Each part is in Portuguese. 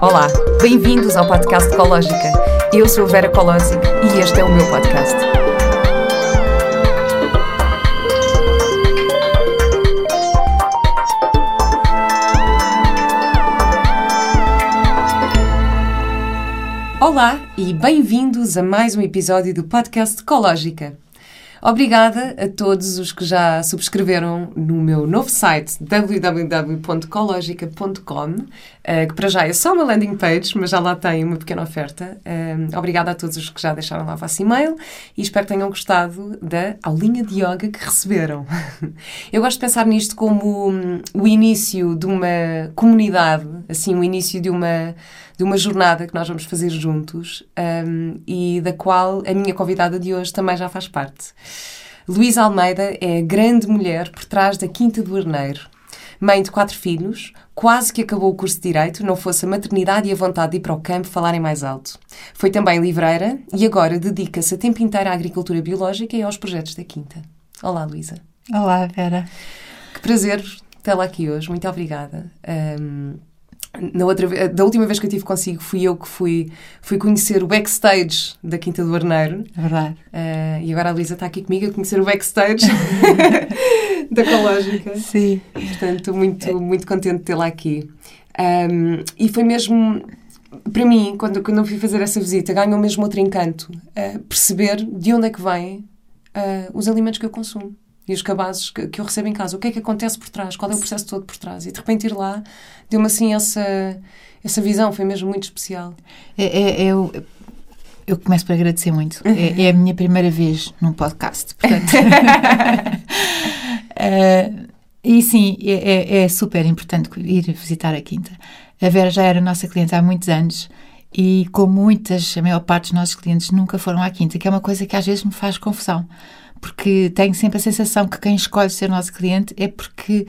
Olá, bem-vindos ao podcast Ecológica. Eu sou Vera Colosic e este é o meu podcast. Olá e bem-vindos a mais um episódio do podcast Ecológica. Obrigada a todos os que já subscreveram no meu novo site www.cologica.com, eh, que para já é só uma landing page, mas já lá tem uma pequena oferta. Eh, obrigada a todos os que já deixaram lá o vosso e-mail e espero que tenham gostado da aulinha de yoga que receberam. Eu gosto de pensar nisto como hum, o início de uma comunidade, assim, o início de uma de uma jornada que nós vamos fazer juntos um, e da qual a minha convidada de hoje também já faz parte. Luísa Almeida é a grande mulher por trás da Quinta do Arneiro. Mãe de quatro filhos, quase que acabou o curso de Direito, não fosse a maternidade e a vontade de ir para o campo falarem mais alto. Foi também livreira e agora dedica-se a tempo inteiro à agricultura biológica e aos projetos da Quinta. Olá, Luísa. Olá, Vera. Que prazer tê-la aqui hoje. Muito obrigada. Um, na outra, da última vez que eu estive consigo, fui eu que fui, fui conhecer o backstage da Quinta do Arneiro. É verdade. Uh, e agora a Luísa está aqui comigo a conhecer o backstage da Ecológica. Sim. Portanto, muito, muito contente de tê-la aqui. Um, e foi mesmo, para mim, quando, quando eu fui fazer essa visita, ganhou mesmo outro encanto. Uh, perceber de onde é que vêm uh, os alimentos que eu consumo e os cabazes que, que, eu recebo em casa. O que é que acontece por trás? Qual é o processo todo por trás? E de repente ir lá deu-me assim essa, essa visão, foi mesmo muito especial. É, é, é eu, eu começo por agradecer muito. É, é, a minha primeira vez num podcast, portanto. uh, e sim, é, é, é super importante ir visitar a Quinta. A Vera já era nossa cliente há muitos anos e, como muitas, a maior parte dos nossos clientes nunca foram à Quinta, que é uma coisa que às vezes me faz confusão porque tenho sempre a sensação que quem escolhe ser nosso cliente é porque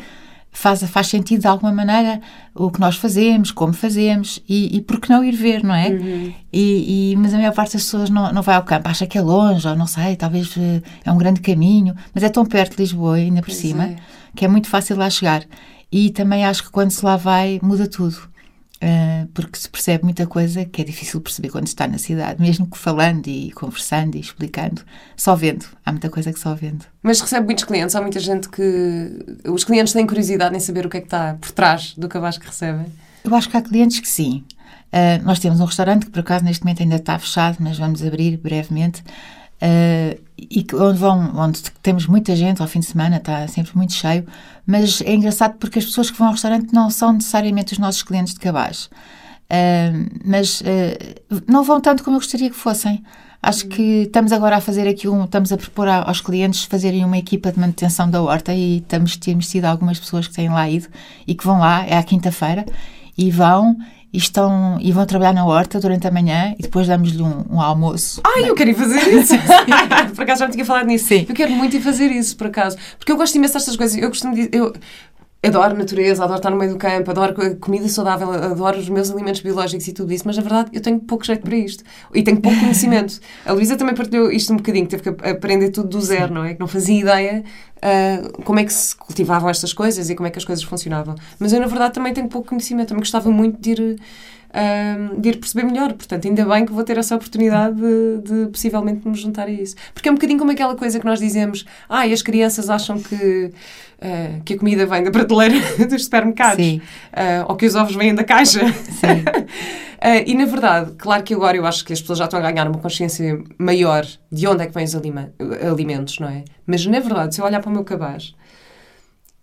faz, faz sentido de alguma maneira o que nós fazemos, como fazemos e, e por que não ir ver, não é? Uhum. E, e, mas a maior parte das pessoas não, não vai ao campo, acha que é longe, ou não sei, talvez eh, é um grande caminho, mas é tão perto de Lisboa, ainda por pois cima, é. que é muito fácil lá chegar. E também acho que quando se lá vai, muda tudo. Uh, porque se percebe muita coisa que é difícil perceber quando está na cidade, mesmo que falando e conversando e explicando, só vendo. Há muita coisa que só vendo. Mas recebe muitos clientes, há muita gente que. Os clientes têm curiosidade em saber o que é que está por trás do cabaz que recebem? Eu acho que há clientes que sim. Uh, nós temos um restaurante que, por acaso, neste momento ainda está fechado, mas vamos abrir brevemente. Uh, e onde, vão, onde temos muita gente ao fim de semana, está sempre muito cheio, mas é engraçado porque as pessoas que vão ao restaurante não são necessariamente os nossos clientes de cabaz. Uh, mas uh, não vão tanto como eu gostaria que fossem. Acho que estamos agora a fazer aqui um, estamos a propor aos clientes fazerem uma equipa de manutenção da horta e estamos, temos tido algumas pessoas que têm lá ido e que vão lá, é à quinta-feira, e vão e, estão, e vão trabalhar na horta durante a manhã e depois damos-lhe um, um, almoço. Ai, eu quero ir fazer isso! por acaso já me tinha falado nisso. Sim. Eu quero muito ir fazer isso, por acaso. Porque eu gosto imenso destas coisas. Eu costumo dizer. Eu, adoro natureza, adoro estar no meio do campo, adoro comida saudável, adoro os meus alimentos biológicos e tudo isso, mas na verdade eu tenho pouco jeito para isto e tenho pouco conhecimento. A Luísa também partilhou isto um bocadinho, teve que aprender tudo do zero, não é? Que não fazia ideia uh, como é que se cultivavam estas coisas e como é que as coisas funcionavam. Mas eu na verdade também tenho pouco conhecimento, também gostava muito de ir de ir perceber melhor. Portanto, ainda bem que vou ter essa oportunidade de, de, possivelmente me juntar a isso. Porque é um bocadinho como aquela coisa que nós dizemos: ah, as crianças acham que, uh, que a comida vem da prateleira dos supermercados uh, ou que os ovos vêm da caixa. uh, e na verdade, claro que agora eu acho que as pessoas já estão a ganhar uma consciência maior de onde é que vêm os alimentos, não é? Mas na verdade, se eu olhar para o meu cabaz,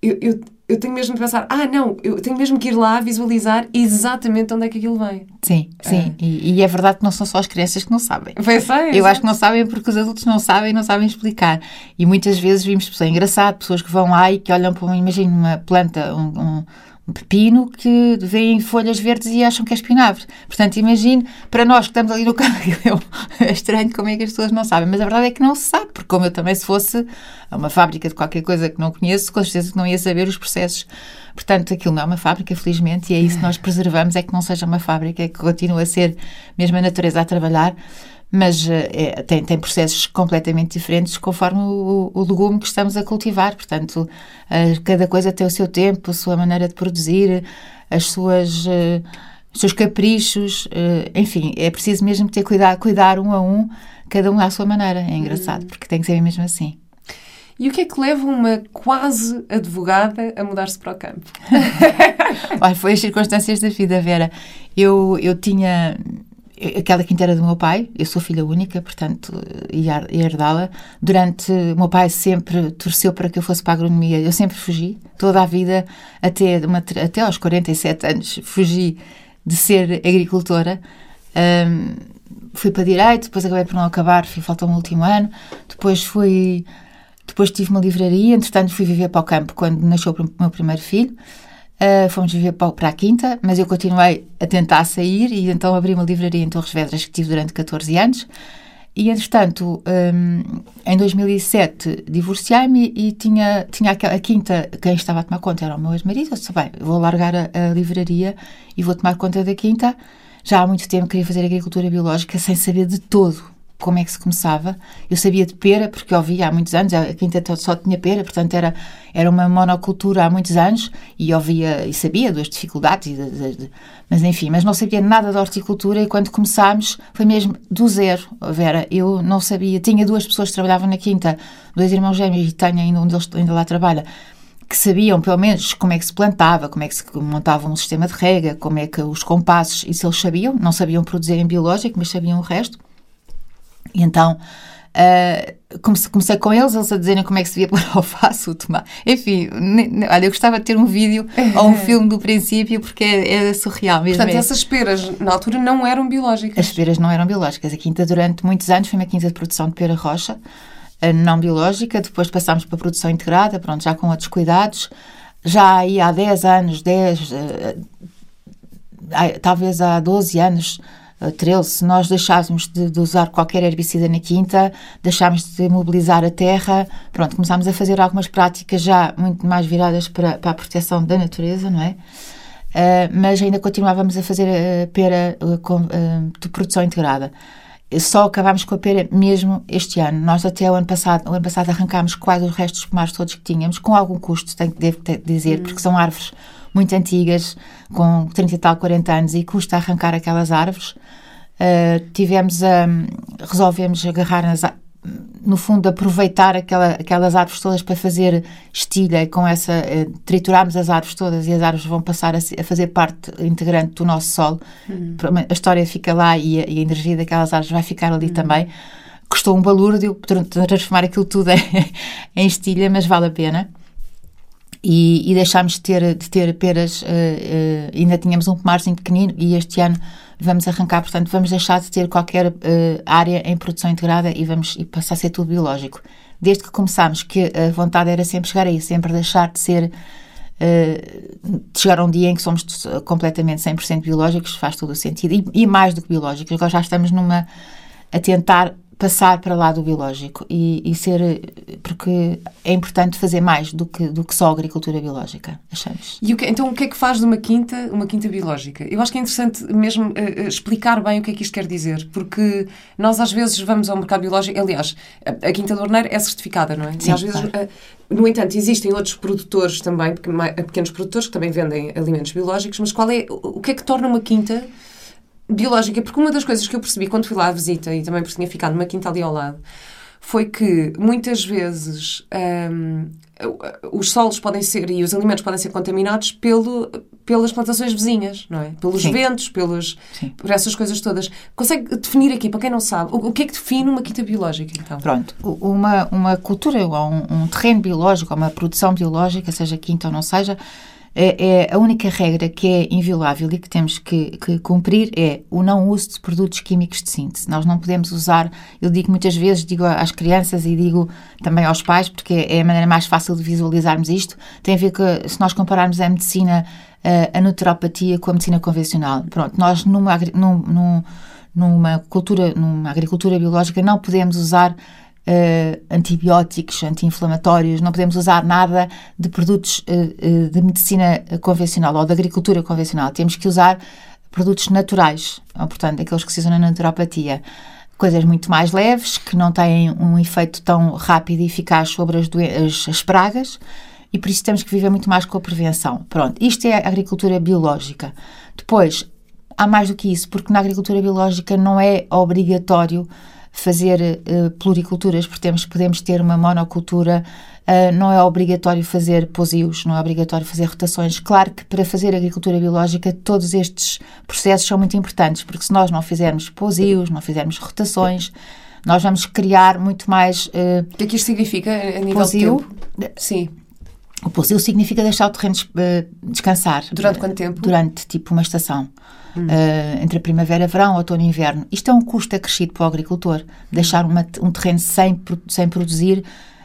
eu, eu eu tenho mesmo de pensar, ah, não, eu tenho mesmo que ir lá visualizar exatamente onde é que aquilo vem. Sim, sim. É. E, e, é verdade que não são só as crianças que não sabem. Foi sei, eu acho que não sabem porque os adultos não sabem e não sabem explicar. E muitas vezes vimos pessoas, é engraçado, pessoas que vão lá e que olham para, imagina, uma planta, um um pepino que vêem folhas verdes e acham que é espinafre. Portanto, imagine, para nós que estamos ali no campo, é estranho como é que as pessoas não sabem, mas a verdade é que não se sabe, porque como eu também se fosse uma fábrica de qualquer coisa que não conheço, com certeza que não ia saber os processos. Portanto, aquilo não é uma fábrica, felizmente, e é isso que nós preservamos, é que não seja uma fábrica, é que continue a ser mesmo a natureza a trabalhar, mas é, tem, tem processos completamente diferentes conforme o, o, legume que estamos a cultivar. Portanto, cada coisa tem o seu tempo, a sua maneira de produzir. as suas, uh, os seus caprichos, uh, enfim, é preciso mesmo ter cuidado, cuidar um a um, cada um à sua maneira. É engraçado, uhum. porque tem que ser mesmo assim. E o que é que leva uma quase advogada a mudar-se para o campo? Olha, foi as circunstâncias da vida, Vera. Eu, eu tinha aquela quinta era do meu pai, eu sou filha única, portanto, ia, herdá-la. Durante, o meu pai sempre torceu para que eu fosse para a agronomia, eu sempre fugi, toda a vida, até, uma, até aos 47 anos, fugi de ser agricultora. Um, fui para Direito, depois acabei por não acabar, faltou um último ano. Depois fui, depois tive uma livraria, entretanto fui viver para o campo quando nasceu o meu primeiro filho. Uh, fomos viver para a Quinta, mas eu continuei a tentar sair e então abri uma livraria em Torres Vedras que tive durante 14 anos. E, entretanto, um, em 2007 divorciei-me e tinha, tinha a quinta, quem estava a tomar conta era o meu ex-marido. Eu disse, bem, vou largar a, a, livraria e vou tomar conta da quinta. Já há muito tempo queria fazer agricultura biológica sem saber de todo como é que se começava. Eu sabia de pera, porque eu ouvia há muitos anos, a quinta só tinha pera, portanto era, era uma monocultura há muitos anos, e ouvia e sabia das dificuldades, de, de, mas enfim, mas não sabia nada de horticultura, e quando começámos foi mesmo do zero, Vera. Eu não sabia, tinha duas pessoas que trabalhavam na quinta, dois irmãos gêmeos, e tenho ainda um deles ainda lá trabalha, que sabiam pelo menos como é que se plantava, como é que se montava um sistema de rega, como é que os compassos, isso eles sabiam, não sabiam produzir em biológico, mas sabiam o resto. E então uh, comecei, comecei, com eles, eles a dizerem como é que se devia pôr alface, o tomate. Enfim, olha, eu gostava de ter um vídeo ou um filme do princípio porque é, é surreal mesmo. Portanto, é. essas peras na altura não eram biológicas? As peras não eram biológicas. A quinta, durante muitos anos, foi uma quinta de produção de pera rocha, uh, não biológica. Depois passámos para a produção integrada, pronto, já com outros cuidados. Já aí há 10 anos, 10, uh, talvez há 12 anos, 13, se nós deixássemos de, de, usar qualquer herbicida na quinta, deixámos de mobilizar a terra, pronto, começámos a fazer algumas práticas já muito mais viradas para, para a proteção da natureza, não é? Uh, mas ainda continuávamos a fazer a pera uh, com, de produção integrada. Só acabámos com a pera mesmo este ano. Nós até o ano passado, o ano passado arrancámos quase os restos dos pomares todos que tínhamos, com algum custo, tenho que dizer, hum. porque são árvores muito antigas, com 30 e tal, 40 anos, e custa arrancar aquelas árvores. Uh, tivemos a. Um, resolvemos agarrar nas, no fundo, aproveitar aquela, aquelas árvores todas para fazer estilha com essa. Uh, triturarmos as árvores todas e as árvores vão passar a, a fazer parte integrante do nosso solo. Uhum. A história fica lá e a, e a, energia daquelas árvores vai ficar ali uhum. também. Custou um balúrdio transformar aquilo tudo em, em estilha, mas vale a pena e, e deixámos de ter, de ter peras, uh, uh, ainda tínhamos um pomarzinho pequenino e este ano vamos arrancar, portanto, vamos deixar de ter qualquer uh, área em produção integrada e vamos e passar a ser tudo biológico. Desde que começámos, que a vontade era sempre chegar aí, sempre deixar de ser. De chegar a um dia em que somos completamente 100% biológicos, faz todo o sentido. E, e mais do que biológicos, agora já estamos numa. a tentar passar para lá do biológico e, e, ser porque é importante fazer mais do que do que só agricultura biológica achamos. E o que, então o que é que faz de uma quinta uma quinta biológica? Eu acho que é interessante mesmo uh, explicar bem o que é que isto quer dizer porque nós às vezes vamos ao mercado biológico aliás a, a quinta do Orneiro é certificada não é? Sim, e às vezes claro. uh, no entanto existem outros produtores também pequenos produtores que também vendem alimentos biológicos mas qual é o que é que torna uma quinta biológica, porque uma das coisas que eu percebi quando fui lá à visita e também porque tinha ficado numa quinta ali ao lado, foi que muitas vezes um, os solos podem ser e os alimentos podem ser contaminados pelo, pelas plantações vizinhas, não é? Pelos Sim. ventos, pelos, por essas coisas todas. Consegue definir aqui, para quem não sabe, o, o que é que define uma quinta biológica, então? Pronto, uma, uma cultura ou um, um terreno biológico, ou uma produção biológica, seja quinta ou não seja, é, é, a única regra que é inviolável e que temos que, que, cumprir é o não uso de produtos químicos de síntese. Nós não podemos usar, eu digo muitas vezes, digo às crianças e digo também aos pais, porque é a maneira mais fácil de visualizarmos isto, tem a ver com, se nós compararmos a medicina, a, a naturopatia com a medicina convencional. Pronto, nós numa, num, numa cultura, numa agricultura biológica não podemos usar Uh, antibióticos, anti-inflamatórios, não podemos usar nada de produtos uh, uh, de medicina convencional ou de agricultura convencional. Temos que usar produtos naturais, portanto, aqueles que se usam na naturopatia. Coisas muito mais leves, que não têm um efeito tão rápido e eficaz sobre as, as, as pragas e por isso temos que viver muito mais com a prevenção. Pronto, isto é agricultura biológica. Depois, há mais do que isso, porque na agricultura biológica não é obrigatório fazer uh, pluriculturas, porque temos, podemos ter uma monocultura, uh, não é obrigatório fazer posios, não é obrigatório fazer rotações. Claro que para fazer agricultura biológica todos estes processos são muito importantes, porque se nós não fizermos posios, não fizermos rotações, nós vamos criar muito mais... Uh, o que é que isto significa a nível posio, de tempo? Sim. O posio significa deixar o terreno descansar. Durante quanto tempo? Durante, tipo, uma estação uh, entre a primavera, verão, outono e inverno. Isto é um custo acrescido para o agricultor. Deixar uma, um terreno sem, sem produzir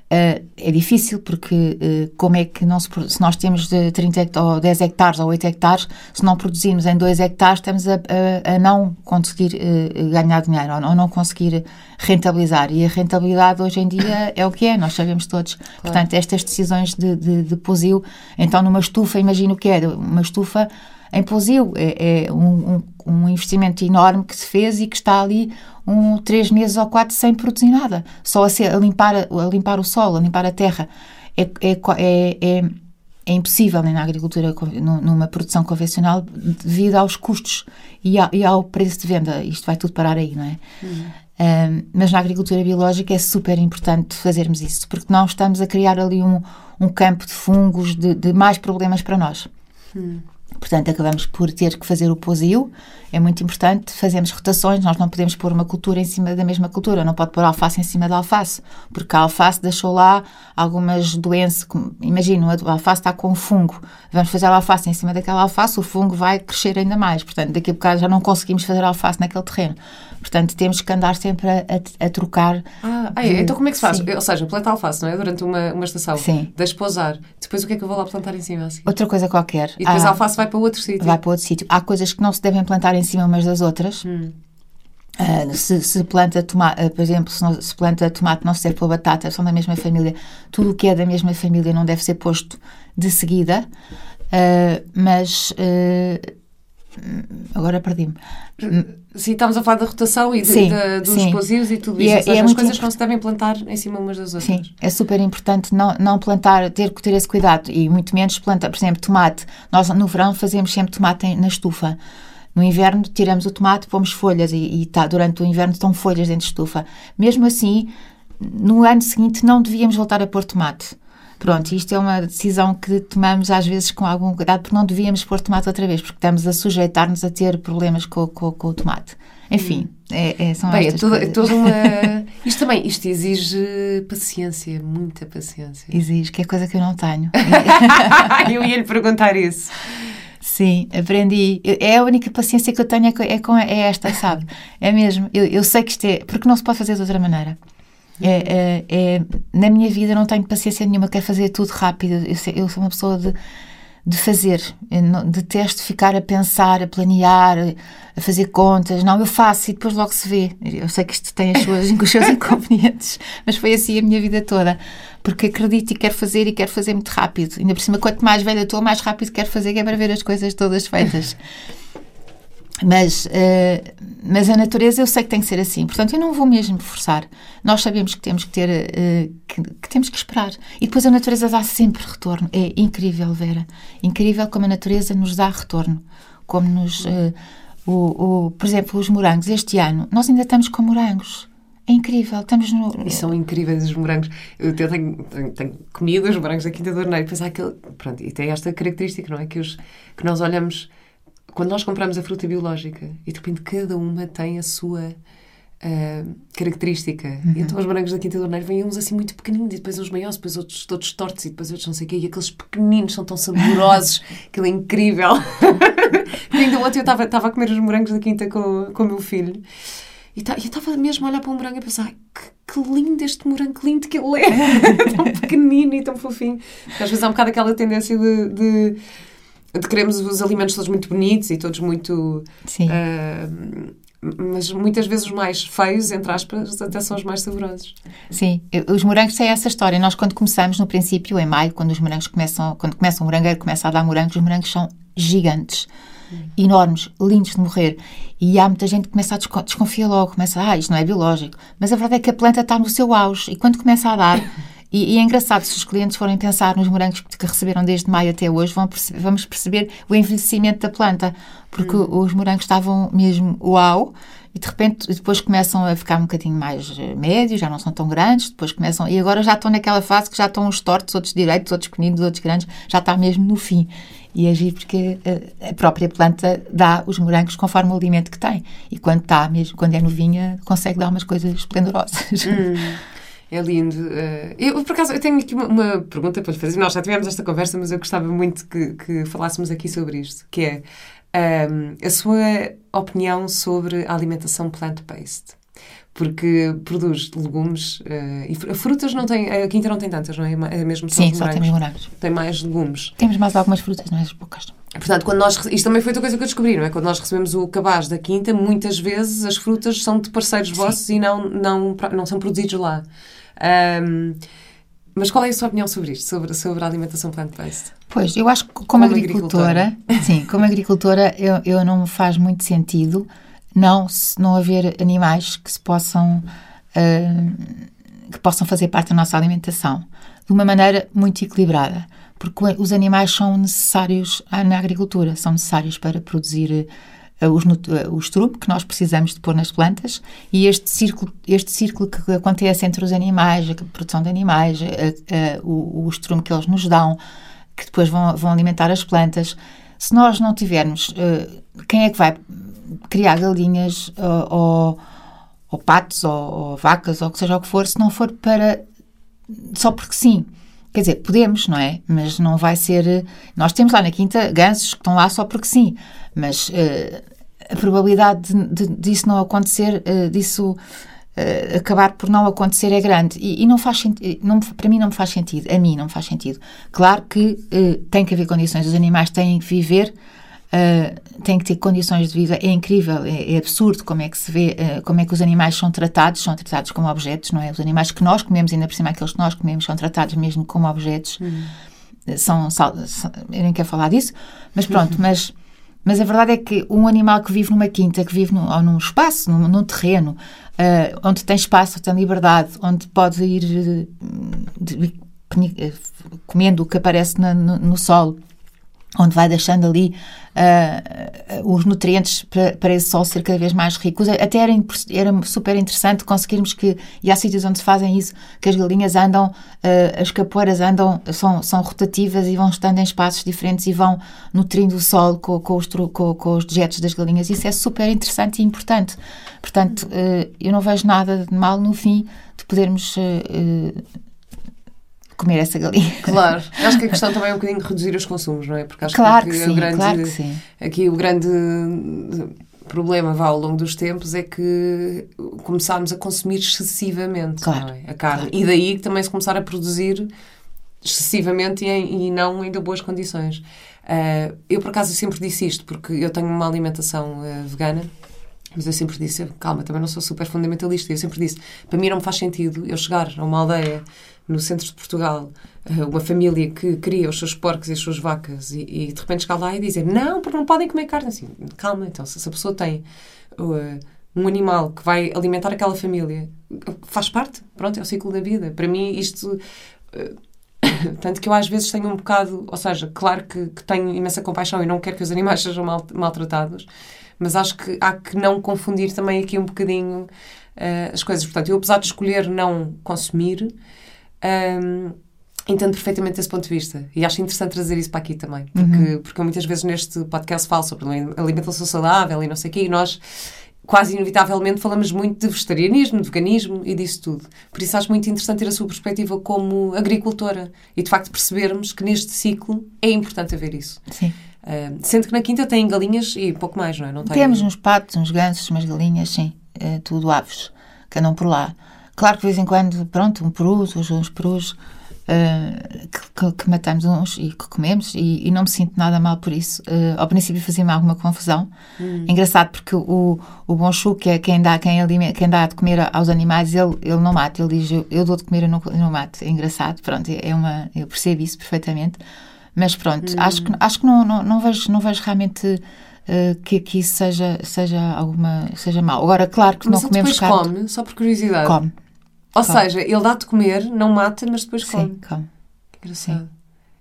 Uh, é difícil porque uh, como é que não se, se nós temos de 30 hectares, ou 10 hectares ou 8 hectares, se não produzimos em 2 hectares, estamos a, a, a não conseguir uh, ganhar dinheiro ou, ou, não conseguir rentabilizar. E a rentabilidade hoje em dia é o que é, nós sabemos todos. Claro. Portanto, estas decisões de, de, de posio, então numa estufa, imagino o que é, uma estufa em Posil. É, é um, um, um, investimento enorme que se fez e que está ali um, três meses ou quatro sem produzir nada. Só a, ser, a, limpar, a limpar o solo, a limpar a terra. É, é, é, é, é impossível na agricultura, numa produção convencional, devido aos custos e, ao, e ao preço de venda. Isto vai tudo parar aí, não é? Uhum. Um, mas na agricultura biológica é super importante fazermos isso, porque não estamos a criar ali um, um campo de fungos, de, de mais problemas para nós. Hum. Portanto, acabamos por ter que fazer o posio, é muito importante, fazemos rotações, nós não podemos pôr uma cultura em cima da mesma cultura, não pode pôr alface em cima da alface, porque a alface deixou lá algumas doenças, imagina, a alface está com fungo, vamos fazer a alface em cima daquela alface, o fungo vai crescer ainda mais, portanto, daqui a bocado já não conseguimos fazer alface naquele terreno. Portanto, temos que andar sempre a, a, a trocar. Ah, ah é? então como é que se faz? Sim. Ou seja, planta alface, não é? Durante uma, uma estação. Sim. Deixo pousar. Depois o que é que eu vou lá plantar em cima? Assim? Outra coisa qualquer. E depois ah, a alface vai para outro sítio. Vai para outro sítio. Há coisas que não se devem plantar em cima umas das outras. Hum. Uh, se, se, planta tomate, uh, por exemplo, se, não, se, planta tomate não se deve pôr batata, são da mesma família. Tudo o que é da mesma família não deve ser posto de seguida. Uh, mas agora perdi-me. Sim, estamos a falar da rotação e de, sim, de, dos sim. explosivos e tudo isso. E é, seja, é as coisas não se devem plantar em cima umas das outras. Sim, é super importante não, não plantar, ter que ter esse cuidado e muito menos plantar, por exemplo, tomate. Nós no verão fazemos sempre tomate na estufa. No inverno tiramos o tomate, pomos folhas e, e tá, durante o inverno estão folhas dentro de estufa. Mesmo assim, no ano seguinte não devíamos voltar a pôr tomate Pronto, isto é uma decisão que tomamos às vezes com algum cuidado, porque não devíamos pôr tomate outra vez, porque estamos a sujeitar-nos a ter problemas com, com, com o tomate. Enfim, é, é, são Bem, é estas é toda, uma... Isto também, isto exige paciência, muita paciência. Exige, que é coisa que eu não tenho. eu ia lhe perguntar isso. Sim, aprendi. É a única paciência que eu tenho é com, é, esta, sabe? É mesmo. Eu, eu sei que isto é. Porque não se pode fazer de outra maneira. É, é, é, na minha vida não tenho paciência nenhuma, quero fazer tudo rápido. Eu, eu sou uma pessoa de, de fazer, eu detesto ficar a pensar, a planear, a fazer contas. Não, eu faço e depois logo se vê. Eu sei que isto tem as suas, os seus inconvenientes, mas foi assim a minha vida toda. Porque acredito e quero fazer e quero fazer muito rápido. Ainda por cima, quanto mais velha estou, mais rápido quero fazer, que é para ver as coisas todas feitas. Mas, uh, mas a natureza eu sei que tem que ser assim, portanto eu não vou mesmo forçar. Nós sabemos que temos que ter, uh, que, que, temos que esperar. E depois a natureza dá sempre retorno. É incrível, Vera. Incrível como a natureza nos dá retorno. Como nos. Uh, o, o, por exemplo, os morangos. Este ano, nós ainda estamos com morangos. É incrível, estamos no... E são incríveis os morangos. Eu tenho, tenho, tenho comido os morangos da Quinta do Arneiro. Pronto, e tem esta característica, não é? Que, os, que nós olhamos quando nós compramos a fruta biológica e de repente cada uma tem a sua uh, característica. Uhum. Então os morangos da Quinta do Arneiro vêm uns assim muito pequeninos e depois uns maiores, depois outros todos tortos e depois outros não sei o quê. E aqueles pequeninos são tão saborosos, aquilo é incrível. e ainda ontem eu estava a comer os morangos da Quinta com, com o meu filho. E tá, eu estava mesmo a olhar para um morango e pensar, que, que lindo este morango, que lindo que ele é, tão pequenino e tão fofinho. Porque às vezes há um bocado aquela tendência de de queremos os alimentos todos muito bonitos e todos muito. Sim. Uh, mas muitas vezes os mais feios, entre aspas, até são os mais saborosos. Sim, os morangos têm essa história. Nós, quando começamos, no princípio, em maio, quando os morangos começam, quando começa um morangueiro, começa a dar morangos, os morangos são gigantes, hum. enormes, lindos de morrer. E há muita gente que começa a desconfiar logo, começa, ah, isto não é biológico. Mas a verdade é que a planta está no seu auge e quando começa a dar E, e, é engraçado, se os clientes forem pensar nos morangos que receberam desde maio até hoje, vão perceber, vamos perceber o envelhecimento da planta, porque hum. os morangos estavam mesmo uau, e de repente depois começam a ficar um bocadinho mais eh, médios, já não são tão grandes, depois começam, e agora já estão naquela fase que já estão uns tortos, outros direitos, outros pequeninos, outros grandes, já está mesmo no fim. E agir porque a, a própria planta dá os morangos conforme o alimento que tem. E quando está, mesmo quando é novinha, consegue dar umas coisas esplendorosas. Hum. É lindo. Eh, eu, por acaso, eu tenho aqui uma, uma, pergunta para lhe fazer. Nós já tivemos esta conversa, mas eu gostava muito que, que falássemos aqui sobre isto, que é um, a sua opinião sobre a alimentação plant-based. Porque produz legumes uh, e frutas não tem, a quinta não tem tantas, não é? É mesmo só Sim, só temos morangos. Tem mais legumes. Temos mais algumas frutas, não é? Poucas. Portanto, quando nós, isto também foi outra coisa que eu descobri, não é? Quando nós recebemos o cabaz da quinta, muitas vezes as frutas são de parceiros Sim. vossos e não, não, não são produzidos lá. Um, mas qual é a sua opinião sobre isto, sobre, sobre a alimentação plant-based? Pois, eu acho que como, como agricultora, agricultora, sim, como agricultora, eu, eu não me faz muito sentido não, se não haver animais que se possam uh, que possam fazer parte da nossa alimentação de uma maneira muito equilibrada, porque os animais são necessários na agricultura, são necessários para produzir os, o estrume que nós precisamos de pôr nas plantas e este círculo, este círculo que acontece entre os animais, a produção de animais, a, a, o, o que eles nos dão, que depois vão, vão alimentar as plantas. Se nós não tivermos, uh, quem é que vai criar galinhas ou, ou, patos ou, ou, vacas ou que seja o que for, se não for para só porque sim. Quer dizer, podemos, não é? Mas não vai ser. Nós temos lá na quinta gansos que estão lá só porque sim, mas uh, a probabilidade de, de, disso não acontecer, uh, disso uh, acabar por não acontecer é grande. E, e não faz não, para mim não me faz sentido. A mim não me faz sentido. Claro que tem que haver condições, os animais têm que viver uh, tem que ter condições de vida. É incrível, é, é absurdo como é que se vê, uh, como é que os animais são tratados, são tratados como objetos, não é? Os animais que nós comemos, ainda por cima aqueles que nós comemos, são tratados mesmo como objetos. Uhum. São, são, eu nem quero falar disso, mas pronto, uhum. mas mas a verdade é que um animal que vive numa quinta, que vive num, ou num espaço, num, num terreno, uh, onde tem espaço, tem liberdade, onde pode ir uh, de, de, comendo o que aparece na, no, no solo, onde vai deixando ali uh, os nutrientes para, esse sol ser cada vez mais rico. Até era, era super interessante conseguirmos que, e há sítios onde se fazem isso, que as galinhas andam, uh, as capoeiras andam, são, são rotativas e vão estando em espaços diferentes e vão nutrindo o sol com, com, os, com, com os dejetos das galinhas. Isso é super interessante e importante. Portanto, eu não vejo nada de mal no fim de podermos comer essa galinha. Claro, acho que a questão também é um bocadinho reduzir os consumos, não é? Porque acho claro que, que, sim, o grande, claro que sim. aqui o grande problema vá ao longo dos tempos é que começámos a consumir excessivamente claro, é? a carne. Claro. E daí também se começar a produzir excessivamente e, em, e não em boas condições. Uh, eu, por acaso, sempre disse isto, porque eu tenho uma alimentação uh, vegana, mas eu sempre disse, calma, também não sou super fundamentalista, eu sempre disse, para mim não me faz sentido eu chegar a uma aldeia no centro de Portugal, eh, uma família que cria os seus porcos e as suas vacas e, e de repente chegar lá e dizer não, porque não podem comer carne. Assim, calma, então, se essa pessoa tem uh, um animal que vai alimentar aquela família, faz parte, pronto, é o ciclo da vida. Para mim, isto. Uh, tanto que eu às vezes tenho um bocado, ou seja, claro que, que, tenho imensa compaixão e não quero que os animais sejam mal, maltratados, mas acho que há que não confundir também aqui um bocadinho uh, as coisas. Portanto, eu apesar de escolher não consumir, um, entendo perfeitamente esse ponto de vista e acho interessante trazer isso para aqui também, porque, uhum. porque muitas vezes neste podcast falo sobre alimentação saudável e não sei o quê, e nós quase inevitavelmente falamos muito de vegetarianismo, de veganismo e disso tudo. Por isso acho muito interessante ter a sua perspectiva como agricultora e de facto percebermos que neste ciclo é importante haver isso. Sim. Uh, sendo que na quinta tem galinhas e pouco mais, não é? Não tem... Temos uns patos, uns gansos, umas galinhas, sim, é tudo aves, que andam por lá. Claro que de vez em quando, pronto, um perus, uns, uns perus, uh, que, que, matamos uns e que comemos, e, e, não me sinto nada mal por isso. Uh, ao princípio fazia-me alguma confusão. Hum. Engraçado porque o, o Bonchu, que é quem dá, quem, quem dá de comer aos animais, ele, ele não mata, ele diz eu, eu dou de comer, eu não, eu não mato. É engraçado, pronto, é uma, eu percebo isso perfeitamente. Mas pronto, hum. acho que, acho que não, não, não, vejo, não vejo realmente. Uh, que, que isso seja, seja alguma seja mal. Agora, claro que Mas não comemos carne. come, só por curiosidade. Come. Ou seja, ele dá-te comer, não mata, mas depois come. Sim, come. Engraçado.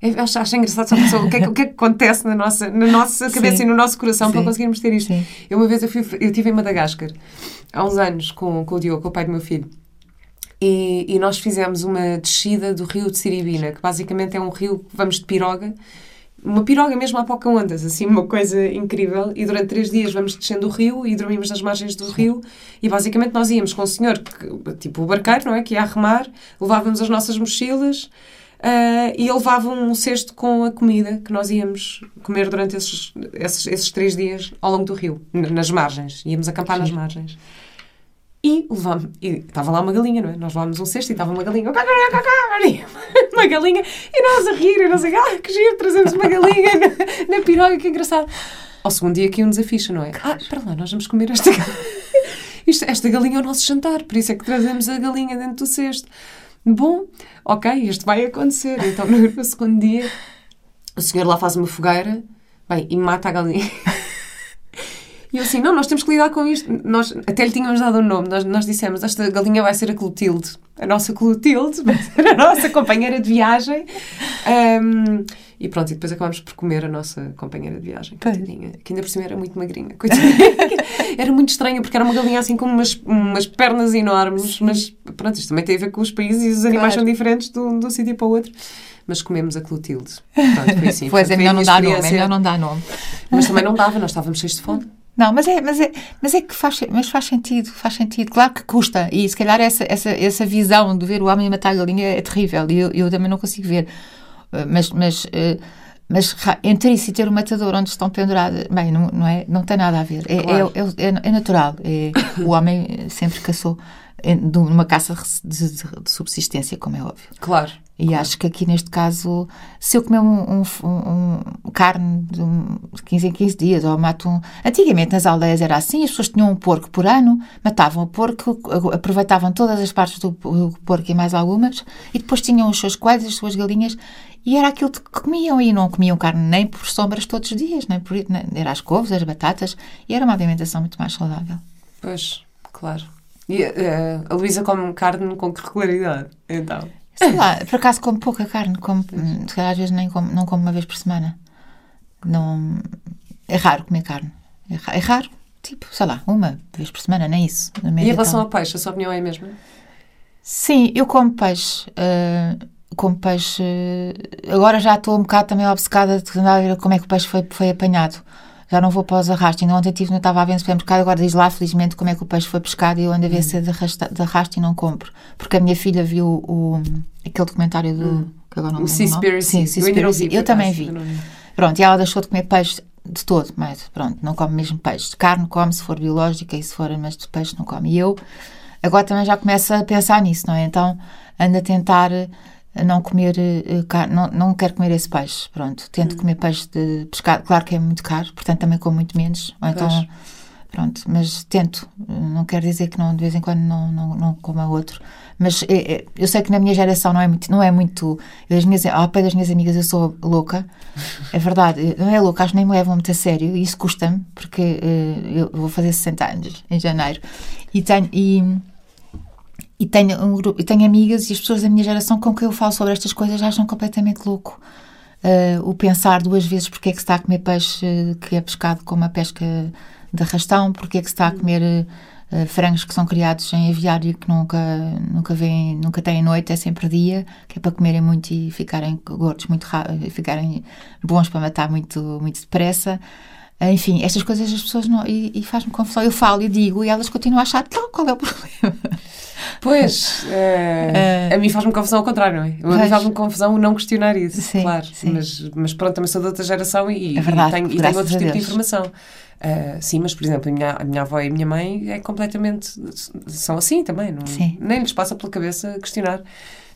Eu acho, acho engraçado saber o que, é, que- o que é que acontece na nossa, na nossa cabeça Sim. e no nosso coração para Sim. conseguirmos ter isto. Sim. Eu uma vez eu, fui, eu estive em Madagascar há uns anos com, com o Diogo, com o pai do meu filho. E, e nós fizemos uma descida do rio de Siribina, que basicamente é um rio que vamos de piroga, uma piroga mesmo a pouca ondas, assim, uma coisa incrível. E durante três dias vamos descendo o rio e dormimos nas margens do rio. E basicamente nós íamos com o senhor, que, tipo o barqueiro, não é? Que ia a remar, levávamos as nossas mochilas. ah, e ele levava um cesto com a comida que nós íamos comer durante esses, esses, esses três dias ao longo do rio, nas margens. Íamos acampar nas margens. E levámos, e estava lá uma galinha, não é? Nós levámos um cesto e estava uma galinha, uma galinha, e nós a rir, e nós a ah, que giro, trazemos uma galinha na, na piroga, que engraçado. Ao segundo dia caiu-nos a ficha, não é? Ah, para lá, nós vamos comer esta galinha. Isto, esta galinha é o nosso jantar, por isso é que trazemos a galinha dentro do cesto. Bom, ok, isto vai acontecer. Então, no, no segundo dia, o senhor lá faz uma fogueira, bem, e mata a galinha. E eu assim, não, nós temos que lidar com isto. Nós até lhe tínhamos dado um nome. Nós, nós dissemos, esta galinha vai ser a Clotilde. A nossa Clotilde vai ser a nossa companheira de viagem. Ahm, e pronto, e depois acabámos por comer a nossa companheira de viagem. Coitadinha. Que ainda por cima era muito magrinha. Coitadinha. era muito estranha, porque era uma galinha assim com umas, umas pernas enormes. Mas pronto, isto também tem a ver com os países e os animais Claro. são diferentes de um, de um sítio para o outro. Mas comemos a Clotilde. Pronto, foi assim. Pois é, melhor não minha dar nome, é melhor não dar nome. Mas também não dava, nós estávamos cheios de fome. Não, mas é, mas é, mas é que faz, mas faz sentido, faz sentido. Claro que custa. E se calhar essa, essa, essa visão de ver o homem matar a galinha é terrível. E eu, eu também não consigo ver. Uh, Mas, mas, eh, mas entre isso e ter o matador onde estão penduradas, bem, não, não, é, não tem nada a ver. É, Claro. é, é, é natural. É, o homem eh, sempre caçou em- de uma caça de, de- de subsistência, como é óbvio. Claro. E acho que aqui neste caso, se eu comer um, um- um- um carne de, um, de 15 em 15 dias, ou mato um. Antigamente nas aldeias era assim, as pessoas tinham um porco por ano, matavam o porco, aproveitavam todas as partes do porco e mais algumas, e depois tinham os seus coelhos, as suas galinhas, e era aquilo que comiam, e não comiam carne nem por sombras todos os dias, nem por, nem- era as couves, as batatas, e era uma alimentação muito mais saudável. Pois, claro. E eh, a Luísa come carne com que regularidade? Então. Sei lá, por acaso como pouca carne, como, se calhar às vezes nem como, não como uma vez por semana. Não, é raro comer carne. É, ra- é raro, tipo, sei lá, uma vez por semana, nem isso. E em relação ao peixe, a sua opinião é a mesma? Sim, eu como peixe. ah, como peixe. ah, agora já estou um bocado também obcecada de andar a ver como é que o peixe foi, foi apanhado. Já não vou para os arrastos. Ainda ontem não estava a ver no supermercado, agora diz lá, felizmente, como é que o peixe foi pescado e eu ando a ver se é de arrasta- de arrasto e não compro. Porque a minha filha viu o, aquele documentário do. Que agora não O. Seaspiracy. Sim, Eu Seaspiracy. vi, Eu por também vi. Pronto, e ela deixou de comer peixe de todo, mas pronto, não come mesmo peixe. Carne come se for biológica e se for, mas de peixe não come. E eu agora também já começo a pensar nisso, não é? Então ando a tentar não comer eh, carne, não, não quero comer esse peixe, pronto. Tento Hum. comer peixe de pescado, claro que é muito caro, portanto também como muito menos. Ou então, Pois. pronto, mas tento. Não quero dizer que não, de vez em quando não, não, não coma outro. Mas é, é, eu sei que na minha geração não é muito, não é muito. eu, As minhas, ao pé das minhas amigas eu sou louca, é verdade, não é louca, acho que nem me levam muito a sério e isso custa-me, porque eh, eu vou fazer 60 anos em janeiro e tenho. E, e tenho, um grupo, tenho amigas e as pessoas da minha geração com quem eu falo sobre estas coisas acham completamente louco. Eh, o pensar duas vezes porque é que se está a comer peixe eh, que é pescado com uma pesca de arrastão, porque é que se está a comer eh, frangos que são criados em aviário que nunca, nunca, vêm, nunca têm noite, é sempre dia, que é para comerem muito e ficarem gordos muito rápido, ficarem bons para matar muito, muito depressa. Enfim, estas coisas as pessoas não. E, e faz-me confusão. Eu falo e digo e elas continuam a achar, não, qual é o problema? Pois, eh, a mim faz-me confusão ao contrário, não é? A mim faz-me confusão não questionar isso, Sim, claro. sim. Mas, mas pronto, também sou de outra geração e, É verdade, e tenho, e tenho outro tipo de informação. Ah, sim, mas por exemplo, a minha, a minha avó e a minha mãe é completamente. são assim também, não, Sim. nem lhes passa pela cabeça questionar.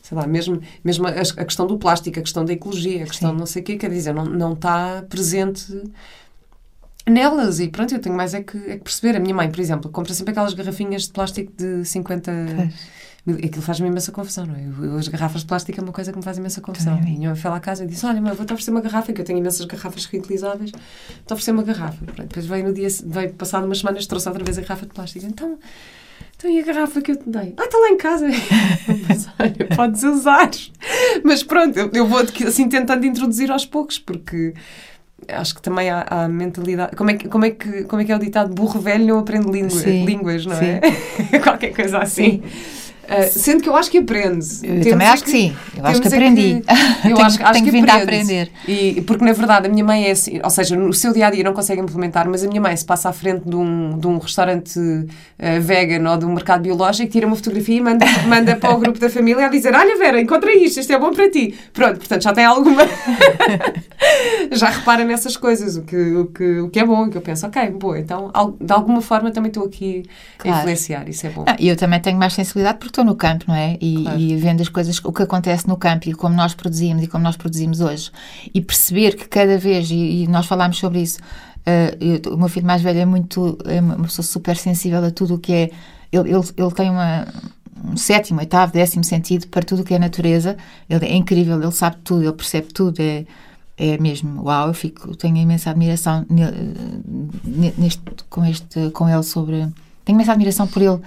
Sei lá, mesmo, mesmo a, a questão do plástico, a questão da ecologia, a questão Sim. de não sei o quê, quer dizer, não, não está presente nelas e pronto, eu tenho mais é que, é que perceber. A minha mãe, por exemplo, compra sempre aquelas garrafinhas de plástico de 50 mil. Aquilo faz-me imensa confusão, não é? Eu- as garrafas de plástico é uma coisa que me faz imensa confusão. Também E minha mãe foi lá à casa e disse: Olha, mãe, vou-te oferecer uma garrafa, que eu tenho imensas garrafas reutilizáveis, vou-te oferecer uma garrafa. Pronto, depois veio no dia, veio passado umas semanas, trouxe outra vez a garrafa de plástico. Então, então e a garrafa que eu te dei? Ah, está lá em casa. Mas olha, podes usar. Mas pronto, eu, eu vou assim tentando introduzir aos poucos, porque acho que também há, há mentalidade. Como é, que, como, é que, como é que é o ditado? Burro velho não aprende língua, línguas, não é? Qualquer coisa assim. Sim. Uh, sendo que eu acho que aprende. Eu também acho que, que, sim. Eu acho que aprendi. Que, eu tenho, acho, acho tenho que vindo a aprender. E, porque, na verdade, a minha mãe é assim, ou seja, no seu dia a dia não consegue implementar, mas a minha mãe se passa à frente de um, de um restaurante uh, vegan ou de um mercado biológico, tira uma fotografia e manda, manda para o grupo da família a dizer: Olha, Vera, encontrei isto, isto é bom para ti. Pronto, portanto, já tem alguma. já repara nessas coisas, o que, o, que, o que é bom, que eu penso, ok, boa, então de alguma forma também estou aqui claro. a influenciar, isso é bom. E eu também tenho mais sensibilidade porque estou no campo, não é? E, claro. e, vendo as coisas, o que acontece no campo e como nós produzimos e como nós produzimos hoje. E perceber que cada vez, e, e nós falámos sobre isso, uh, eu, o meu filho mais velho é muito, é uma pessoa super sensível a tudo o que é. Ele, ele, ele tem uma, um sétimo, oitavo, décimo sentido para tudo o que é natureza. Ele é incrível, ele sabe tudo, ele percebe tudo. É, é mesmo, uau, eu fico, tenho imensa admiração neste, com, este, com ele sobre. Tenho imensa admiração por ele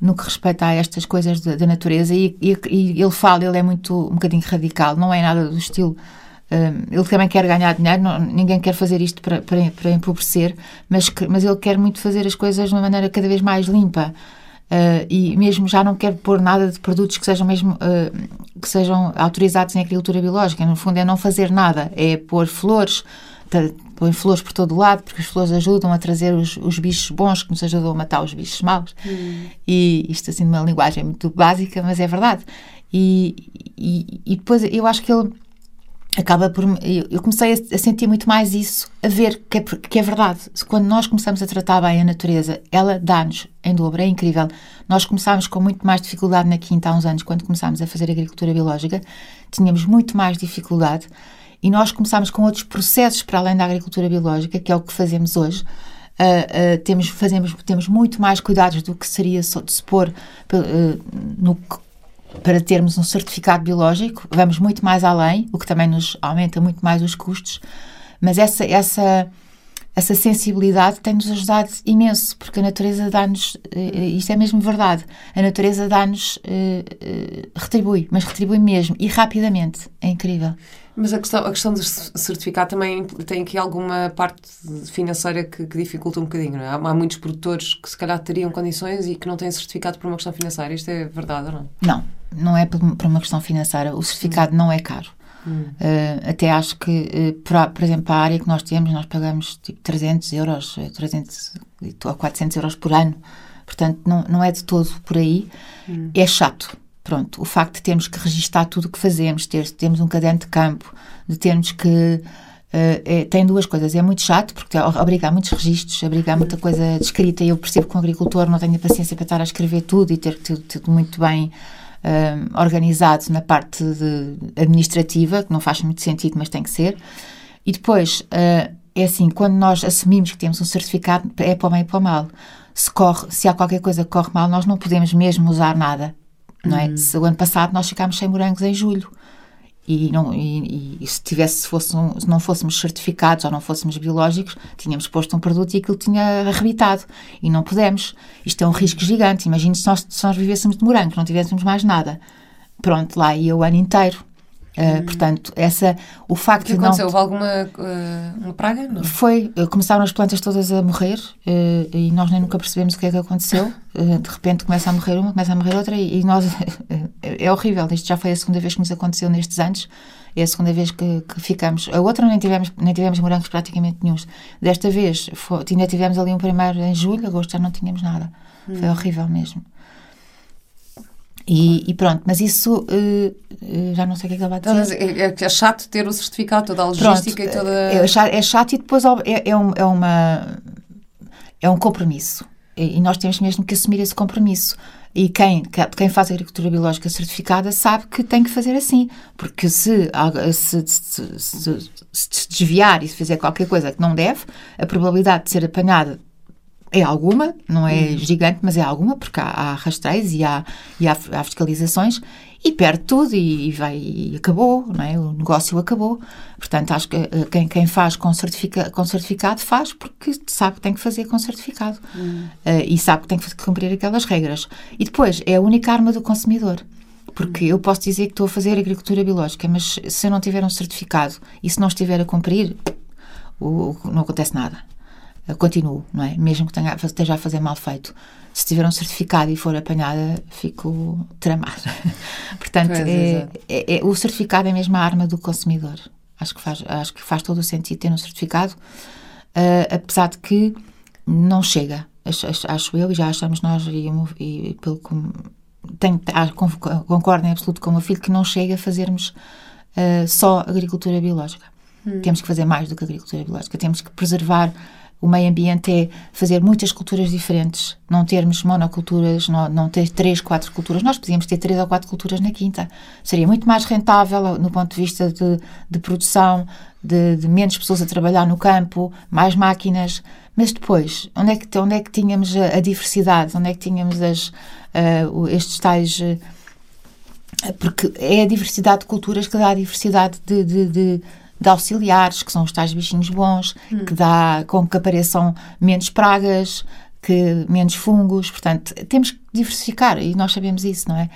no que respeita a estas coisas da natureza e, e, e, ele fala, ele é muito um bocadinho radical, não é nada do estilo. Um, ele também quer ganhar dinheiro, não, ninguém quer fazer isto para, para, para empobrecer, mas, mas ele quer muito fazer as coisas de uma maneira cada vez mais limpa. Uh, e mesmo já não quer pôr nada de produtos que sejam mesmo uh, que sejam autorizados em agricultura biológica. No fundo, é não fazer nada, é pôr flores, põe flores por todo o lado, porque as flores ajudam a trazer os, os bichos bons que nos ajudam a matar os bichos maus. Hum. E isto, assim, numa linguagem muito básica, mas é verdade. E, e, e depois eu acho que ele acaba por. Eu comecei a, sentir muito mais isso, a ver que é, que é verdade. Quando nós começamos a tratar bem a natureza, ela dá-nos em dobro, é incrível. Nós começámos com muito mais dificuldade na quinta há uns anos, quando começámos a fazer agricultura biológica, tínhamos muito mais dificuldade e nós começámos com outros processos para além da agricultura biológica, que é o que fazemos hoje. Uh, uh, temos, fazemos, temos muito mais cuidados do que seria de se pôr uh, no, para termos um certificado biológico. Vamos muito mais além, o que também nos aumenta muito mais os custos. Mas essa, essa, essa sensibilidade tem-nos ajudado imenso, porque a natureza dá-nos, isto é mesmo verdade, a natureza dá-nos, retribui, mas retribui mesmo e rapidamente. É incrível. Mas a questão, a questão de certificar também tem aqui alguma parte financeira que, que dificulta um bocadinho, não é? Há, muitos produtores que se calhar teriam condições e que não têm certificado por uma questão financeira. Isto é verdade ou não? Não, não é por, por uma questão financeira. O certificado hum. não é caro. Hum. Uh, até acho que, uh, por, por, exemplo, a área que nós temos, nós pagamos tipo 300 euros, 300 ou 400 euros por ano. Portanto, não, não é de todo por aí. Hum. É chato pronto, o facto de termos que registar tudo o que fazemos, ter, termos um caderno de campo, de termos que. Uh, é, tem duas coisas. É muito chato, porque obriga a muitos registros, obriga a muita coisa descrita. E eu percebo que um agricultor não tenha paciência para estar a escrever tudo e ter tudo, tudo muito bem uh, organizado na parte administrativa, que não faz muito sentido, mas tem que ser. E depois, uh, é assim, quando nós assumimos que temos um certificado, é para o bem e para o mal. Se, corre, se há qualquer coisa que corre mal, nós não podemos mesmo usar nada não é? Uhum. Se o ano passado nós ficámos sem morangos em julho e, não, e, e se tivesse, se, fosse um, se não fôssemos certificados ou não fôssemos biológicos, tínhamos posto um produto e aquilo tinha arrebitado e não pudemos. Isto é um risco gigante. Imagine se nós, se nós vivêssemos de morangos, não tivéssemos mais nada. Pronto, lá ia o ano inteiro. Uh, portanto, essa, o facto o que aconteceu? Não... Houve alguma uh, uma praga? Não? Foi, uh, começaram as plantas todas a morrer e nós nem nunca percebemos o que é que aconteceu. de repente começa a morrer uma, começa a morrer outra e, e nós. é horrível. Isto já foi a segunda vez que nos aconteceu nestes anos. É a segunda vez que, que ficamos. A outra nem tivemos, nem tivemos morangos praticamente nenhum. Desta vez, foi, ainda tivemos ali um primeiro em julho, agosto já não tínhamos nada. Hum. Foi horrível mesmo. E, e, pronto, mas isso uh, já não sei o que é que ele vai dizer. É, é, é chato ter o certificado, toda a logística pronto, e toda. É, é chato e depois é, é, um, é, uma, é um compromisso. E, e nós temos mesmo que assumir esse compromisso. E quem, quem faz agricultura biológica certificada sabe que tem que fazer assim. Porque se se, se, se, se desviar e se fizer qualquer coisa que não deve, a probabilidade de ser apanhada é alguma, não é uhum. gigante, mas é alguma, porque há, há rastreios e, há, e há, há fiscalizações, e perde tudo e, e vai e acabou, não é? o negócio acabou. Portanto, acho que eh, quem, quem faz com, certifica, com certificado faz porque sabe que tem que fazer com certificado uh, e sabe que tem que cumprir aquelas regras. E depois, é a única arma do consumidor. Porque eu posso dizer que estou a fazer agricultura biológica, mas se eu não tiver um certificado e se não estiver a cumprir, o, não acontece nada. Eu continuo, não é? Mesmo que tenha, esteja a fazer mal feito. Se tiver um certificado e for apanhada, fico tramada. Portanto, é, é, é, o certificado é mesmo a arma do consumidor. Acho que faz, acho que faz todo o sentido ter um certificado, uh, apesar de que não chega, acho, acho, eu, e já achamos nós, e, e pelo tenho, concordo em absoluto com o meu filho, que não chega a fazermos uh, só agricultura biológica. Hum. Temos que fazer mais do que agricultura biológica. Temos que preservar o meio ambiente é fazer muitas culturas diferentes, não termos monoculturas, não, não ter três, quatro culturas. Nós podíamos ter três ou quatro culturas na quinta. Seria muito mais rentável no ponto de vista de, de produção, de, de, menos pessoas a trabalhar no campo, mais máquinas. Mas depois, onde é que, onde é que tínhamos a, a diversidade? Onde é que tínhamos as, uh, estes tais. Uh, porque é a diversidade de culturas que dá a diversidade de, de, de auxiliares, que são os tais bichinhos bons, hum. que dá com que apareçam menos pragas, que menos fungos, portanto, temos que diversificar e nós sabemos isso, não é?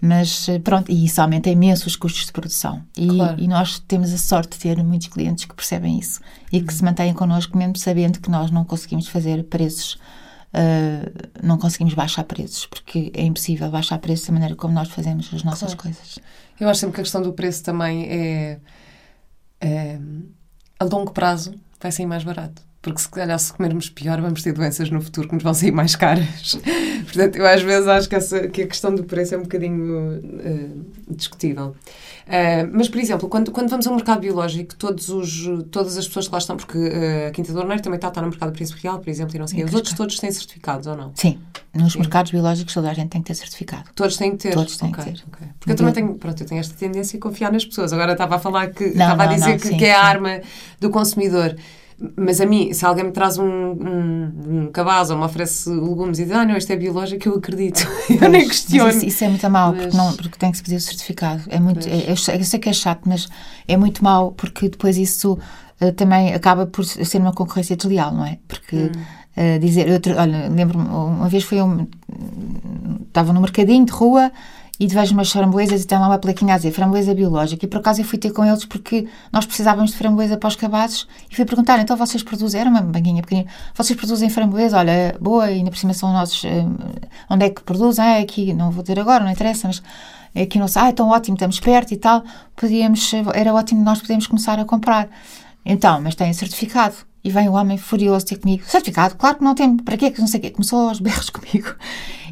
Mas pronto, e isso aumenta imenso os custos de produção. E, claro. e, nós temos a sorte de ter muitos clientes que percebem isso e que se mantêm connosco, mesmo sabendo que nós não conseguimos fazer preços, uh, não conseguimos baixar preços, porque é impossível baixar preços da maneira como nós fazemos as nossas claro. coisas. Eu acho sempre que a questão do preço também é é, a longo prazo vai sair mais barato. Porque se calhar se comermos pior vamos ter doenças no futuro que nos vão sair mais caras. Portanto, eu às vezes acho que, essa, que a questão do preço é um bocadinho uh, discutível. Uh, mas, por exemplo, quando, quando vamos ao mercado biológico, todos os, todas as pessoas que lá estão, porque uh, a Quinta do Orneiro também está, está no mercado Príncipe Real, por exemplo, e não sei Os outros todos têm certificados ou não? Sim. Nos Sim. mercados biológicos toda a gente tem que ter certificado. Todos têm que ter? Todos têm okay, que ter. Okay. Porque eu também tenho, pronto, eu tenho esta tendência a confiar nas pessoas. Agora estava a falar que, não, estava não, a dizer não, que, sim, que, é a arma do consumidor. Mas a mim, se alguém me traz um, um, um cabaz ou me oferece legumes e diz, ah, não, isto é biológico, eu acredito. Pois, eu nem questiono. Isso, isso, é muito mau, mas... porque, não, porque tem que se pedir o certificado. É muito, é, eu, sei que é chato, mas é muito mau, porque depois isso uh, também acaba por ser uma concorrência desleal, não é? Porque. Hum. Uh, dizer, eu, olha, lembro-me, uma vez foi um, estava no mercadinho de rua e vejo umas framboesas e tem uma plaquinha a dizer framboesa biológica. E por acaso eu fui ter com eles porque nós precisávamos de framboesa para os cabazes e fui perguntar: então vocês produzem? Era uma banquinha pequenina. Vocês produzem framboesa? Olha, boa, e ainda por cima são nossos. Eh, onde é que produzem? É aqui, não vou dizer agora, não interessa, mas é aqui não sei. Ah, então ótimo, estamos perto e tal. Podíamos, era ótimo, nós podemos começar a comprar. Então, mas tem certificado. E vem o homem furioso ter comigo. Certificado? Claro que não tem. Para quê? Não sei o quê. Começou aos berros comigo.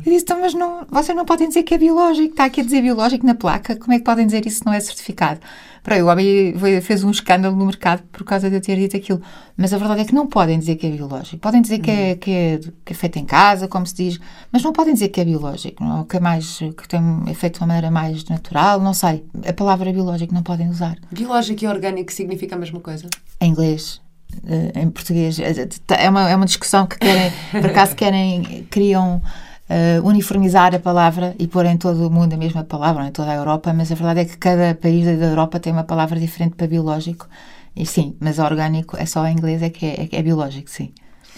Eu disse, então, mas não, vocês não podem dizer que é biológico. Está aqui a dizer biológico na placa. Como é que podem dizer isso se não é certificado? Para o homem fez um escândalo no mercado por causa de eu ter dito aquilo. Mas a verdade é que não podem dizer que é biológico. Podem dizer que, é, que, é, que é feito em casa, como se diz, mas não podem dizer que é biológico. Ou que é mais, que tem, é feito de uma maneira mais natural. Não sei. A palavra biológico não podem usar. Biológico e orgânico significa a mesma coisa? Em inglês. Uh, em português. É uma, é uma discussão que querem, por acaso querem, criam uh, uniformizar a palavra e pôr em todo o mundo a mesma palavra, em toda a Europa, mas a verdade é que cada país da Europa tem uma palavra diferente para biológico. E sim, mas orgânico é só em inglês, é que é, é, biológico, sim.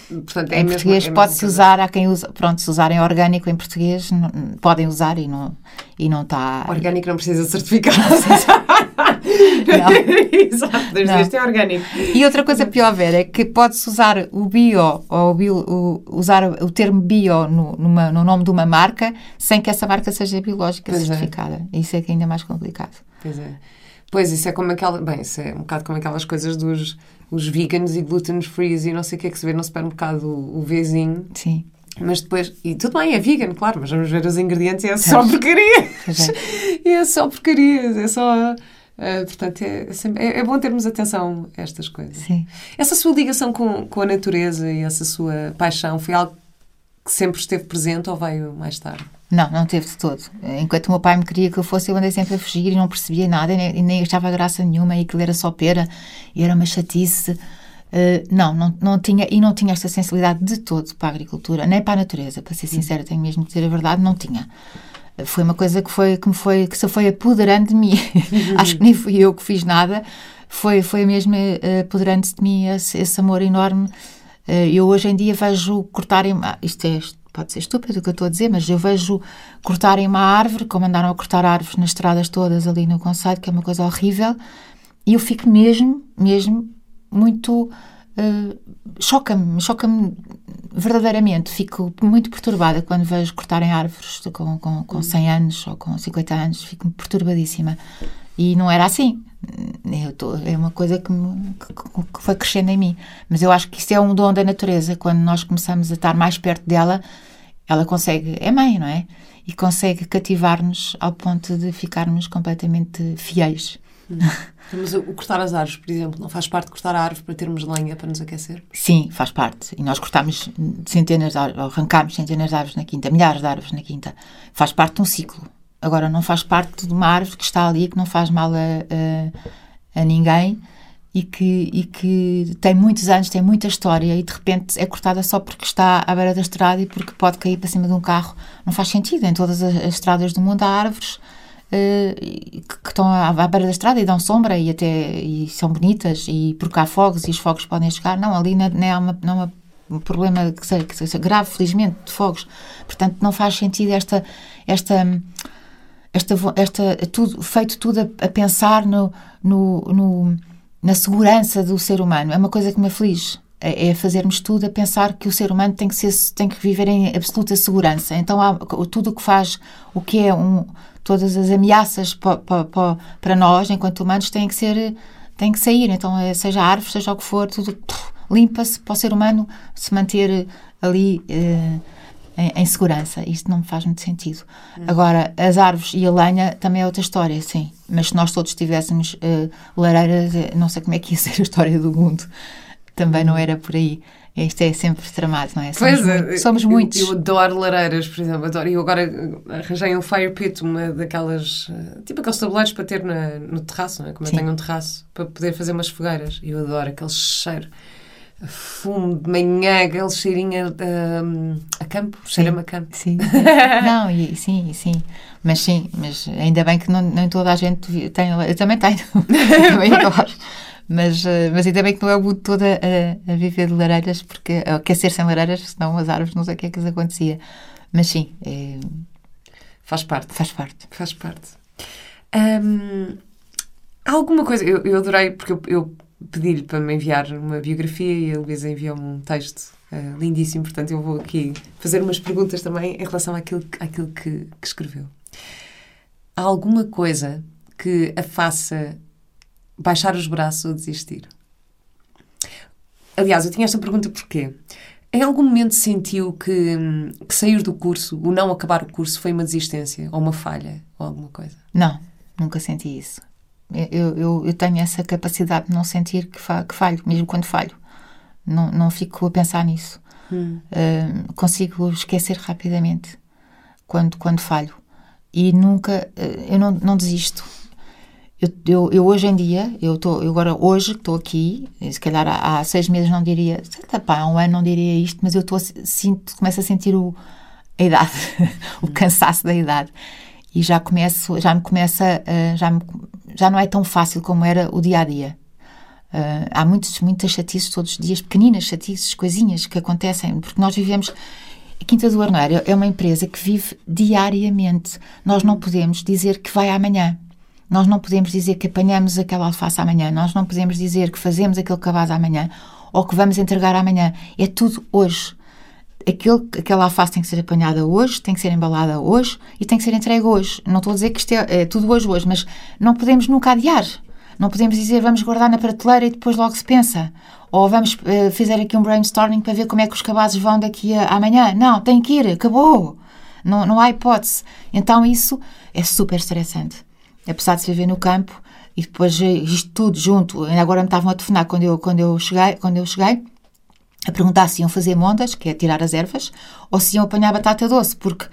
Portanto, é em português é pode-se usar, há quem usa, pronto, se usarem orgânico em português, não, podem usar e não, e não está... Orgânico não precisa certificar. Exato, desde este é orgânico. E outra coisa pior, Vera, é que pode-se usar o bio, ou o bio, o, usar o termo bio no, numa, no nome de uma marca, sem que essa marca seja biológica pois é. certificada. É. Isso é que é ainda mais complicado. Pois é. Pois, isso é como aquela. Bem, isso é um bocado como aquelas coisas dos os veganos e gluten free e não sei o que é que se vê no supermercado, o, o Vzinho. Sim. Mas depois, e tudo bem, é vegan, claro, mas vamos ver os ingredientes e é só porcaria. É. é só porcaria, é só. Uh, portanto, é, é, é, bom termos atenção a estas coisas. Sim. Essa sua ligação com, com a natureza e essa sua paixão foi algo que sempre esteve presente ou veio mais tarde? Não, não teve de todo. Enquanto o meu pai me queria que eu fosse, eu andei sempre a fugir e não percebia nada e nem, nem achava graça nenhuma e aquilo era só pera e era uma chatice Uh, não, não, não tinha, e não tinha esta sensibilidade de todo para a agricultura, nem para a natureza, para ser sincera, tenho mesmo que dizer a verdade, não tinha. Foi uma coisa que foi que me foi que se foi apoderando de mim. Acho que nem fui eu que fiz nada, foi foi mesmo uh, apoderando de mim esse, esse amor enorme. Uh, eu hoje em dia vejo cortarem, isto é pode ser estúpido o que eu estou a dizer, mas eu vejo cortarem uma árvore, como andaram a cortar árvores nas estradas todas ali no Conselho, que é uma coisa horrível, e eu fico mesmo, mesmo muito. Uh, choca-me, choca-me verdadeiramente. Fico muito perturbada quando vejo cortarem árvores com, com, com 100 anos ou com 50 anos. Fico perturbadíssima. E não era assim. Tô, é uma coisa que, me, que, que, foi crescendo em mim. Mas eu acho que isso é um dom da natureza. Quando nós começamos a estar mais perto dela, ela consegue. É mãe, não é? E consegue cativar-nos ao ponto de ficarmos completamente fiéis. Mas o cortar as árvores, por exemplo, não faz parte de cortar a árvore para termos lenha para nos aquecer? Sim, faz parte. E nós cortamos centenas de árvores, arrancamos centenas de árvores na quinta, milhares de árvores na quinta. Faz parte de um ciclo. Agora, não faz parte de uma árvore que está ali, que não faz mal a, a, a ninguém e que, e que tem muitos anos, tem muita história e de repente é cortada só porque está à beira da estrada e porque pode cair para cima de um carro. Não faz sentido. Em todas as, as estradas do mundo há árvores que estão à, beira da estrada e dão sombra e até e são bonitas e porque há fogos e os fogos podem chegar. Não, ali não, não é, uma, não é um problema que seja, que seja grave, felizmente, de fogos. Portanto, não faz sentido esta esta esta, esta tudo feito tudo a, a pensar no, no, no, na segurança do ser humano. É uma coisa que me aflige. É, é fazermos tudo a pensar que o ser humano tem que ser tem que viver em absoluta segurança. Então há, tudo o que faz o que é um todas as ameaças para nós, enquanto humanos, têm que ser têm que sair. Então, é, seja árvore, seja o que for, tudo limpa-se para o ser humano se manter ali eh, em, em, segurança. Isto não me faz muito sentido. Hum. Agora, as árvores e a lenha também é outra história, sim. Mas se nós todos tivéssemos uh, lareiras, eh, não sei como é que ia ser a história do mundo. Também não era por aí. Isto é sempre tramado, não é? Somos, pois é, somos muitos. Eu, eu, adoro lareiras, por exemplo, adoro. E eu agora arranjei um fire pit, uma daquelas, eh, tipo aqueles tabuleiros para ter na, no terraço, não é? Como Sim. eu tenho um terraço, para poder fazer umas fogueiras. E eu adoro aquele cheiro, fumo de manhã, aquele cheirinho a, a campo, cheira-me a campo. Sim, não, e, sim, sim. Mas sim, mas ainda bem que não, nem toda a gente tem. Eu também tenho. também adoro. Mas, eh, mas ainda bem que não é o mundo todo a, a viver de lareiras, porque a aquecer sem lareiras, senão as árvores não sei o que é que acontecia. Mas sim, é, faz parte. Faz parte. Faz parte. Hum, alguma coisa, eu, eu adorei, porque eu, eu pedi-lhe para me enviar uma biografia e a Luísa enviou-me um texto uh, lindíssimo, portanto eu vou aqui fazer umas perguntas também em relação àquilo, àquilo que, que escreveu. Há alguma coisa que a faça baixar os braços ou desistir? Aliás, eu tinha esta pergunta porquê? Em algum momento sentiu que, que sair do curso, o não acabar o curso, foi uma desistência ou uma falha ou alguma coisa? Não, nunca senti isso. Eu, eu, eu tenho essa capacidade de não sentir que, fa que falho, mesmo quando falho. Não, não fico a pensar nisso. Hum. Uh, consigo esquecer rapidamente quando, quando falho. E nunca, uh, eu não, não desisto. Eu, eu, eu, hoje em dia, eu estou, agora hoje estou aqui, se calhar há, há, seis meses não diria, pá, há um ano não diria isto, mas eu estou, sinto, começo a sentir o, a idade, o cansaço da idade. E já começo, já me começa, uh, já, me, já não é tão fácil como era o dia a dia. Uh, há muitos, muitas chatices todos os dias, pequeninas chatices, coisinhas que acontecem, porque nós vivemos. A Quinta do Armário é uma empresa que vive diariamente. Nós não podemos dizer que vai amanhã nós não podemos dizer que apanhamos aquela alface amanhã, nós não podemos dizer que fazemos aquele cabaz amanhã ou que vamos entregar amanhã. É tudo hoje. Aquele, aquela alface tem que ser apanhada hoje, tem que ser embalada hoje e tem que ser entregue hoje. Não estou a dizer que isto é, é tudo hoje, hoje, mas não podemos nunca adiar. Não podemos dizer vamos guardar na prateleira e depois logo se pensa. Ou vamos uh, fazer aqui um brainstorming para ver como é que os cabazes vão daqui a, amanhã. Não, tem que ir, acabou. Não, não há hipótese. Então isso é super estressante apesar de se viver no campo, e depois isto tudo junto, ainda agora me estavam a telefonar quando eu, quando eu cheguei, quando eu cheguei a perguntar se iam fazer mondas, que é tirar as ervas, ou se iam apanhar batata doce, porque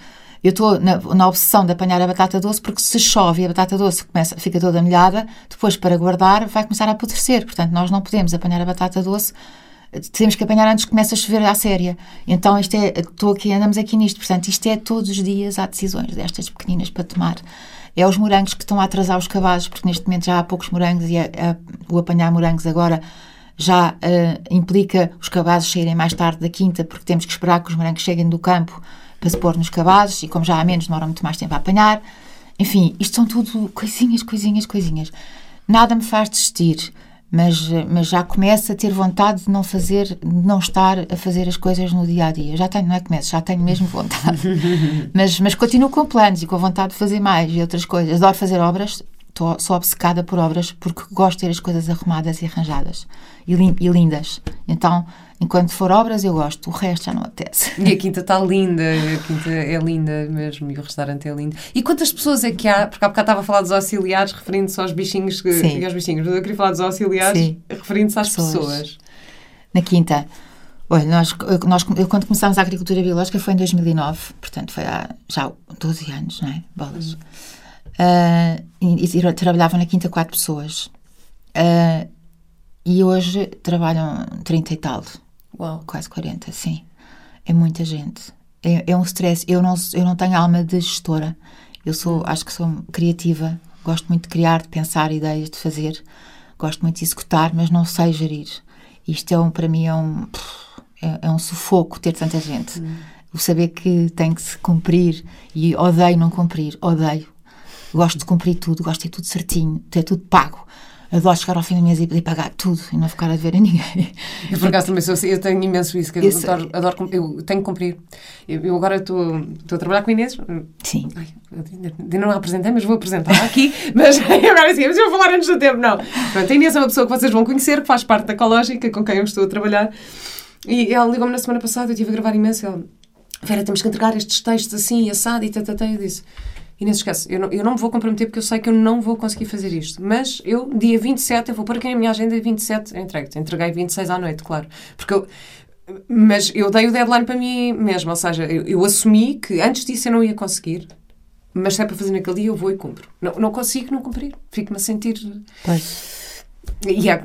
eu estou na, na, obsessão de apanhar a batata doce porque se chove e a batata doce começa, fica toda molhada, depois para guardar vai começar a apodrecer. Portanto, nós não podemos apanhar a batata doce, temos que apanhar antes que comece a chover à séria. Então, isto é, estou aqui, andamos aqui nisto. Portanto, isto é todos os dias há decisões destas pequeninas para tomar. É os morangos que estão a atrasar os cabazes, porque neste momento já há poucos morangos e a, a, o apanhar morangos agora já uh, implica os cabazes saírem mais tarde da quinta, porque temos que esperar que os morangos cheguem do campo para se pôr nos cabazes e como já há menos, demora muito mais tempo a apanhar. Enfim, isto são tudo coisinhas, coisinhas, coisinhas. Nada me faz desistir, mas, mas já começo a ter vontade de não fazer, de não estar a fazer as coisas no dia a dia. Já tenho, não é começo, já tenho mesmo vontade. mas, mas continuo com planos e com vontade de fazer mais e outras coisas. Adoro fazer obras, estou, sou obcecada por obras porque gosto de ter as coisas arrumadas e arranjadas e, e lindas. Então, enquanto for obras, eu gosto, o resto já não apetece. E a quinta está linda, a quinta é linda mesmo, e o restaurante é lindo. E quantas pessoas é que há? Porque há bocado estava a falar dos auxiliares, referindo-se aos bichinhos, que, Sim. aos bichinhos, mas eu queria falar dos auxiliares, referindo-se às pessoas. pessoas. Na quinta. Olha, nós, nós, eu, quando começámos a agricultura biológica foi em 2009, portanto foi há já 12 anos, não é? Bolas. Hum. Uh, e, e, trabalhavam na quinta quatro pessoas. Uh, e hoje trabalham 30 e tal. Uau. Quase 40, sim. É muita gente. É, é um stress. Eu não, eu não tenho alma de gestora. Eu sou, acho que sou criativa. Gosto muito de criar, de pensar ideias, de fazer. Gosto muito de executar, mas não sei gerir. Isto é um, para mim é um, é, é um sufoco ter tanta gente. Hum. O saber que tem que se cumprir e odeio não cumprir, odeio. Gosto de cumprir tudo, gosto de ter tudo certinho, ter tudo pago adoro chegar ao fim do mês e poder pagar tudo e não ficar a dever a ninguém. Eu, por acaso, também sou assim, eu tenho imenso isso, que eu, adoro, adoro, eu tenho que cumprir. Eu, eu agora estou, estou a trabalhar com Inês. Sim. Ai, ainda não a apresentei, mas vou apresentar aqui. mas agora sim, mas eu vou falar antes do tempo, não. Pronto, a Inês é uma pessoa que vocês vão conhecer, que faz parte da Ecológica, com quem eu estou a trabalhar. E ela ligou-me na semana passada, eu estive a gravar imenso. Ela, Vera, temos que entregar estes textos assim, assado e tatatá. Eu disse e nem se esquece, eu não, eu não me vou comprometer porque eu sei que eu não vou conseguir fazer isto. Mas eu, dia 27, eu vou pôr aqui na minha agenda 27, eu entrego Entreguei 26 à noite, claro. Porque eu, mas eu dei o deadline para mim mesmo, ou seja, eu, eu, assumi que antes disso eu não ia conseguir, mas se é para fazer naquele dia eu vou e cumpro. Não, não consigo não cumprir, fico-me a sentir. Pois. E é,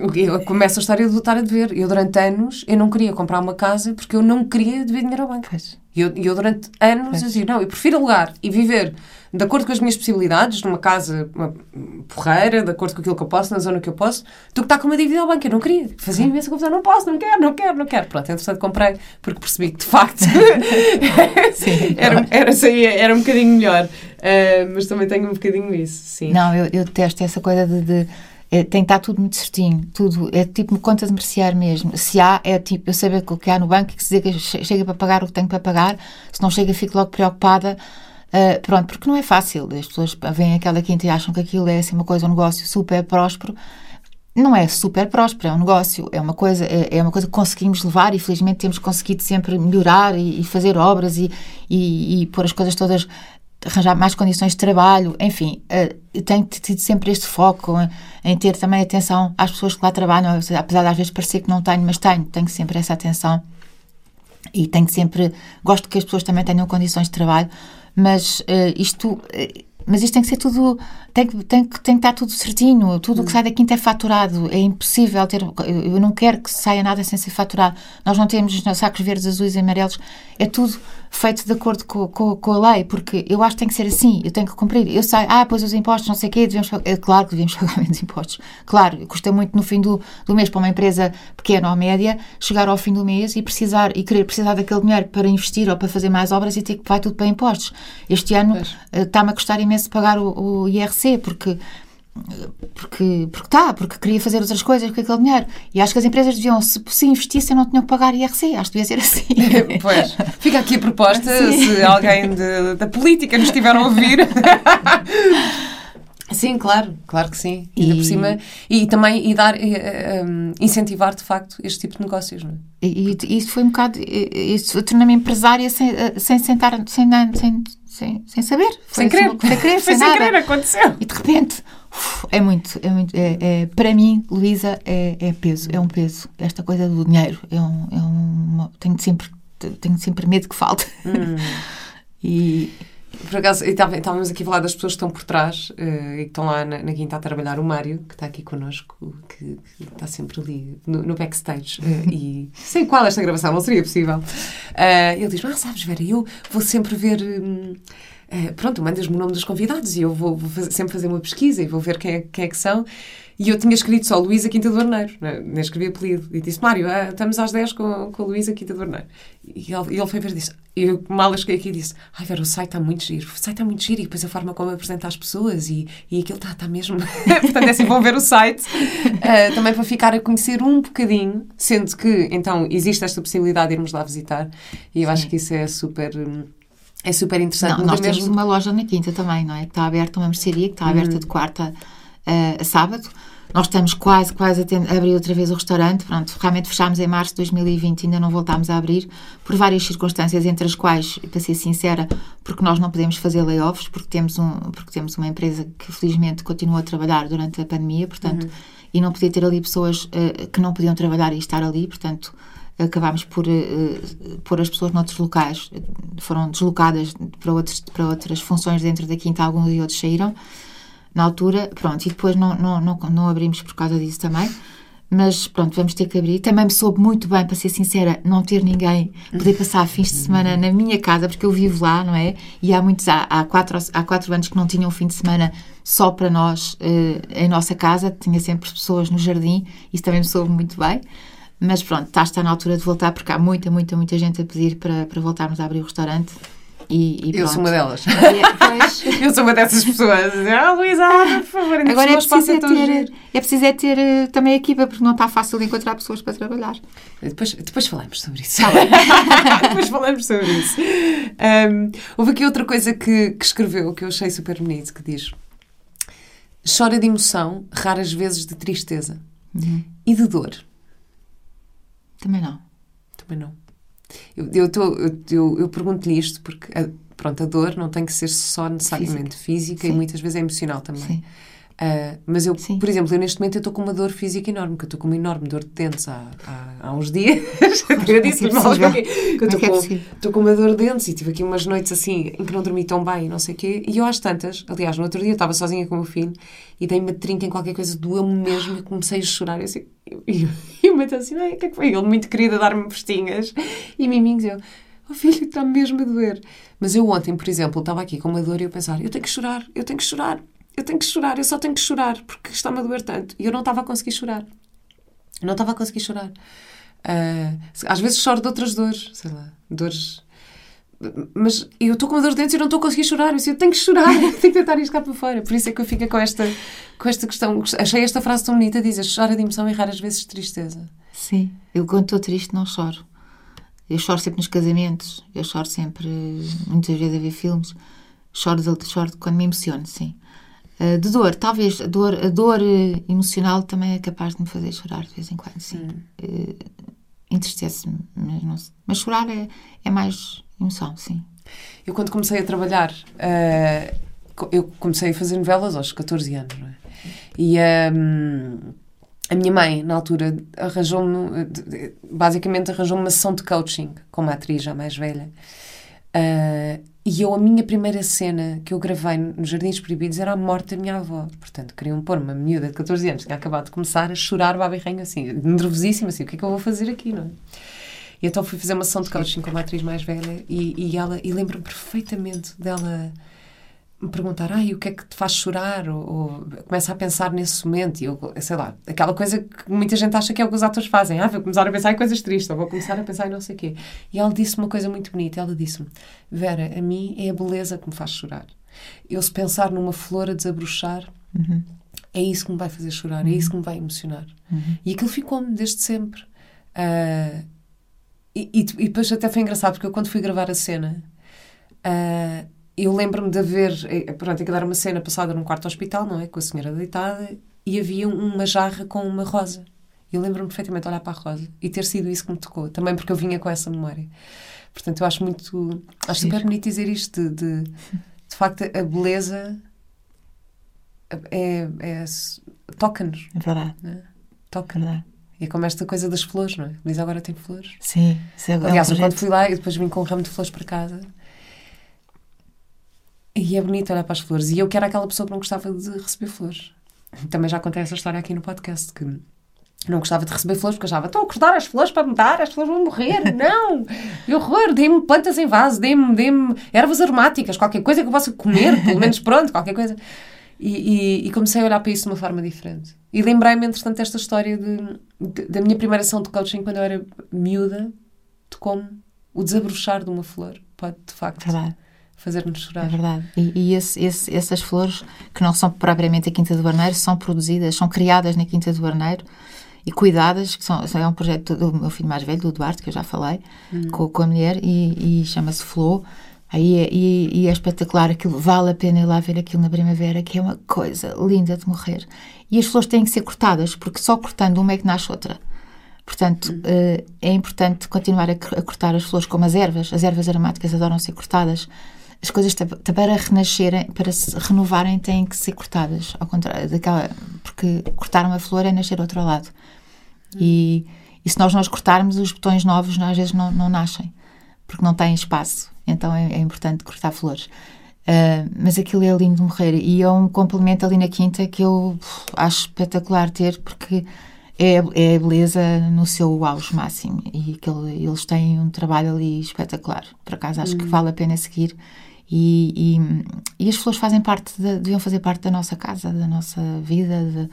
começa a história do estar a dever. Eu, durante anos, eu não queria comprar uma casa porque eu não queria dever dinheiro ao banco. E eu, eu, durante anos, eu dizia, não, eu prefiro alugar e viver de acordo com as minhas possibilidades, numa casa uma porreira, de acordo com aquilo que eu posso, na zona que eu posso, do que estar com uma dívida ao banco. Eu não queria. Fazia imensa confusão. Não posso, não quero, não quero, não quero. Pronto, entretanto comprei porque percebi que, de facto, era, era, era, era um bocadinho melhor. Uh, mas também tenho um bocadinho isso, sim. Não, eu, eu detesto essa coisa de, de é, tem que estar tudo muito certinho, tudo, é tipo conta de mercear mesmo. Se há, é tipo, eu saber o que há no banco e que dizer que chega para pagar o que tenho para pagar, se não chega, fico logo preocupada. Uh, pronto, porque não é fácil. As pessoas veem aquela quinta e acham que aquilo é assim uma coisa, um negócio super próspero. Não é super próspero, é um negócio, é uma coisa, é, é uma coisa que conseguimos levar e felizmente temos conseguido sempre melhorar e, e fazer obras e, e, e pôr as coisas todas arranjar mais condições de trabalho, enfim, uh, tenho tido sempre este foco em, em, ter também atenção às pessoas que lá trabalham, apesar de às vezes parecer que não tenho, mas tenho, tenho sempre essa atenção. E tenho sempre, gosto que as pessoas também tenham condições de trabalho, mas uh, isto, uh, mas isto tem que ser tudo, tem que, tem que, tem que estar tudo certinho, tudo o que sai da quinta é faturado, é impossível ter, eu não quero que saia nada sem ser faturado, nós não temos sacos verdes, azuis e amarelos, é tudo feito de acordo com, com, com, a lei, porque eu acho que tem que ser assim, eu tenho que cumprir. Eu sei, ah, pois os impostos, não sei o quê, devemos pagar. É claro que devemos pagar menos impostos. Claro, custa muito no fim do, do mês para uma empresa pequena ou média chegar ao fim do mês e precisar e querer precisar daquele dinheiro para investir ou para fazer mais obras e ter que vai tudo para impostos. Este ano uh, está-me a custar imenso pagar o, o IRC, porque porque porque tá, porque queria fazer outras coisas com aquele dinheiro. E acho que as empresas deviam, se, se investissem, não tinham que pagar IRC. Acho que devia ser assim. pois. Fica aqui a proposta, Sim. se alguém de, da política nos estiver a ouvir. Sim, claro, claro que sim. E, por cima, e também e dar, e, um, incentivar de facto este tipo de negócios. Não é? E, e isso foi um bocado. Isso tornou-me empresária sem, sem sentar, sem, sem, sem, sem saber. Foi sem querer. Sem querer, sem, sem querer, aconteceu. E de repente, uf, é muito. É muito é, é para mim, Luísa, é, é peso, é um peso. Esta coisa do dinheiro. É um, é um, tenho, sempre, tenho sempre medo que falte. Hum. e Por acaso, estávamos aqui a falar das pessoas que estão por trás uh, e que estão lá na, na, quinta a trabalhar. O Mário, que está aqui connosco, que, que está sempre ali no, no backstage uh, e sem qual esta gravação não seria possível. Uh, ele diz: Ah, sabes, Vera, eu vou sempre ver. Um, pronto, mandas-me o nome dos convidados e eu vou, vou fazer, sempre fazer uma pesquisa e vou ver quem é, quem é que são. E eu tinha escrito só Luísa Quinta do Arneiro, né? nem escrevi apelido. E disse, Mário, ah, estamos às 10 com, com a Luísa Quinta do Arneiro. E ele, ele foi ver e disse, e eu mal cheguei aqui e disse, ai Vera, o site está muito giro, o site está muito giro e depois a forma como apresenta as pessoas e, e aquilo está tá mesmo... Portanto, é assim, vão ver o site uh, também para ficar a conhecer um bocadinho, sendo que, então, existe esta possibilidade de irmos lá visitar e eu Sim. acho que isso é super... É super interessante. Não, nós temos mesmo... uma loja na Quinta também, não é? Que está aberta, uma mercearia que está uhum. aberta de quarta uh, a sábado nós estamos quase, quase a, abrir outra vez o restaurante. Pronto, realmente fechámos em março de 2020, ainda não voltámos a abrir, por várias circunstâncias, entre as quais, para ser sincera, porque nós não podemos fazer layoffs, porque temos, um, porque temos uma empresa que felizmente continua a trabalhar durante a pandemia, portanto, uhum. e não podia ter ali pessoas uh, que não podiam trabalhar e estar ali, portanto, acabámos por uh, pôr as pessoas noutros locais, foram deslocadas para, outros, para outras funções dentro da quinta, alguns e outros saíram na altura, pronto, e depois não, não, não, não abrimos por causa disso também. Mas pronto, vamos ter que abrir. Também me soube muito bem, para ser sincera, não ter ninguém, poder passar fins de semana na minha casa, porque eu vivo lá, não é? E há muitos, há, há, quatro, há quatro anos que não tinham um fim de semana só para nós uh, em nossa casa, tinha sempre pessoas no jardim, isso também me soube muito bem. Mas pronto, está, está na altura de voltar, porque há muita, muita, muita gente a pedir para, para voltarmos a abrir o restaurante. E, e eu sou uma delas. É, eu sou uma dessas pessoas. Ah, Luísa, por favor, Agora é preciso, é ter, é preciso é ter eh, também equipa, porque não está fácil encontrar pessoas para trabalhar. Depois, depois falamos sobre isso. Tá depois falamos sobre isso. Um, houve aqui outra coisa que, que escreveu que eu achei super bonito, que diz chora de emoção, raras vezes de tristeza. Uhum. E de dor? Também não. Também não. Eu, eu, tô, eu, eu pergunto-lhe isto porque, a, pronto, a dor não tem que ser só necessariamente física, física e muitas vezes é emocional também. Sim. Uh, mas eu, Sim. por exemplo, eu neste momento estou com uma dor física enorme, que eu estou com uma enorme dor de dentes há, há, há uns dias. eu disse-lhe mal que eu estou com, com uma dor de dentes e tive aqui umas noites assim em que não dormi tão bem e não sei o quê. E eu às tantas, aliás, no outro dia eu estava sozinha com o meu filho e dei-me uma trinca em qualquer coisa, doeu-me mesmo e comecei a chorar. E, assim, e, o meu assim, o que é que foi? Ele muito querido a dar-me postinhas e miminhos. Eu, oh filho, está-me mesmo a doer. Mas eu ontem, por exemplo, estava aqui com uma dor e eu pensar, eu tenho que chorar, eu tenho que chorar eu tenho que chorar, eu só tenho que chorar porque está-me a doer tanto. E eu não estava a conseguir chorar. Eu não estava a conseguir chorar. Uh, às vezes choro de outras dores, sei lá, dores. Mas eu estou com uma dor de dentes e não estou a conseguir chorar. Eu, eu tenho que chorar, tenho que tentar ir cá para fora. Por isso é que eu fico com esta, com esta questão. Achei esta frase tão bonita: diz, chora de emoção e raras vezes de tristeza. Sim, eu quando estou triste não choro. Eu choro sempre nos casamentos, eu choro sempre, muitas vezes a ver filmes. Choro, choro quando me emociono, sim. Eh, de dor, talvez a dor, a dor eh, emocional também é capaz de me fazer chorar de vez em quando, sim. Hum. Entristece-me, mas, não, mas chorar é, é mais emoção, sim. Eu, quando comecei a trabalhar, uh, eu comecei a fazer novelas aos 14 anos, não é? E um, a minha mãe, na altura, arranjou-me, basicamente arranjou-me uma sessão de coaching com uma atriz já mais velha. Uh, e eu, a minha primeira cena que eu gravei nos Jardins Proibidos era a morte da minha avó. Portanto, queriam pôr uma miúda de 14 anos, que tinha acabado de começar a chorar babirrenho assim, nervosíssima, assim, o que é que eu vou fazer aqui, não é? E então fui fazer uma sessão de coaching com uma atriz mais velha e, e ela, e lembro-me perfeitamente dela me perguntar, ai, o que é que te faz chorar? Ou, ou começa a pensar nesse momento e eu, sei lá, aquela coisa que muita gente acha que é o que os atores fazem. Ah, vou começar a pensar em coisas tristes, ou vou começar a pensar em não sei o quê. E ela disse uma coisa muito bonita. Ela disse-me, Vera, a mim é a beleza que me faz chorar. Eu se pensar numa flor a desabrochar, uhum. é isso que me vai fazer chorar, uhum. é isso que me vai emocionar. Uhum. E aquilo ficou-me desde sempre. Uh, e, e, e, depois até foi engraçado, porque eu quando fui gravar a cena... Uh, eu lembro-me de haver, eh, pronto, aquilo era uma cena passada num quarto hospital, não é? Com a senhora deitada e havia uma jarra com uma rosa. Eu lembro-me perfeitamente de olhar para a rosa e ter sido isso que me tocou, também porque eu vinha com essa memória. Portanto, eu acho muito, acho super bonito dizer isto, de, de, de facto, a beleza é, é toca-nos. É verdade. É? Toca. É verdade. E é como esta coisa das flores, não é? Luís agora tem flores. Sim. É Aliás, um quando fui lá e depois vim com um ramo de flores para casa E é bonito olhar para as flores. E eu que era aquela pessoa que não gostava de receber flores. Também já contei essa história aqui no podcast, que não gostava de receber flores porque achava, estou a cortar as flores para me dar, as flores vão morrer. Não! Que horror! Dê-me plantas em vaso, dê-me dê ervas aromáticas, qualquer coisa que eu possa comer, pelo menos pronto, qualquer coisa. E, e, e, comecei a olhar para isso de uma forma diferente. E lembrei-me, entretanto, desta história de, de, da minha primeira ação de coaching quando eu era miúda, de como o desabrochar de uma flor pode, de facto, fazer-nos chorar. É verdade. E, e esse, esse, essas flores, que não são propriamente a Quinta do Arneiro, são produzidas, são criadas na Quinta do Arneiro e cuidadas, que são, é um projeto do meu filho mais velho, do Duarte, que eu já falei, hum. com, com a mulher, e, e chama-se Flow Aí é, e, e, é espetacular, aquilo vale a pena ir lá ver aquilo na primavera, que é uma coisa linda de morrer. E as flores têm que ser cortadas, porque só cortando uma é que nasce outra. Portanto, uhum. é importante continuar a, a, cortar as flores como as ervas. As ervas aromáticas adoram ser cortadas. As coisas para renascerem, para se renovarem, têm que ser cortadas. Ao contrário daquela. Porque cortar uma flor é nascer outro lado. E, e se nós não cortarmos, os botões novos às vezes não, não nascem, porque não têm espaço então é, é importante cortar flores. Uh, mas aquilo é lindo de morrer e é um complemento ali na quinta que eu acho espetacular ter porque é, é a beleza no seu auge máximo e aquele, eles têm um trabalho ali espetacular. Por acaso acho que hum. vale a pena seguir. E, e, e, as flores fazem parte, de, deviam fazer parte da nossa casa, da nossa vida, de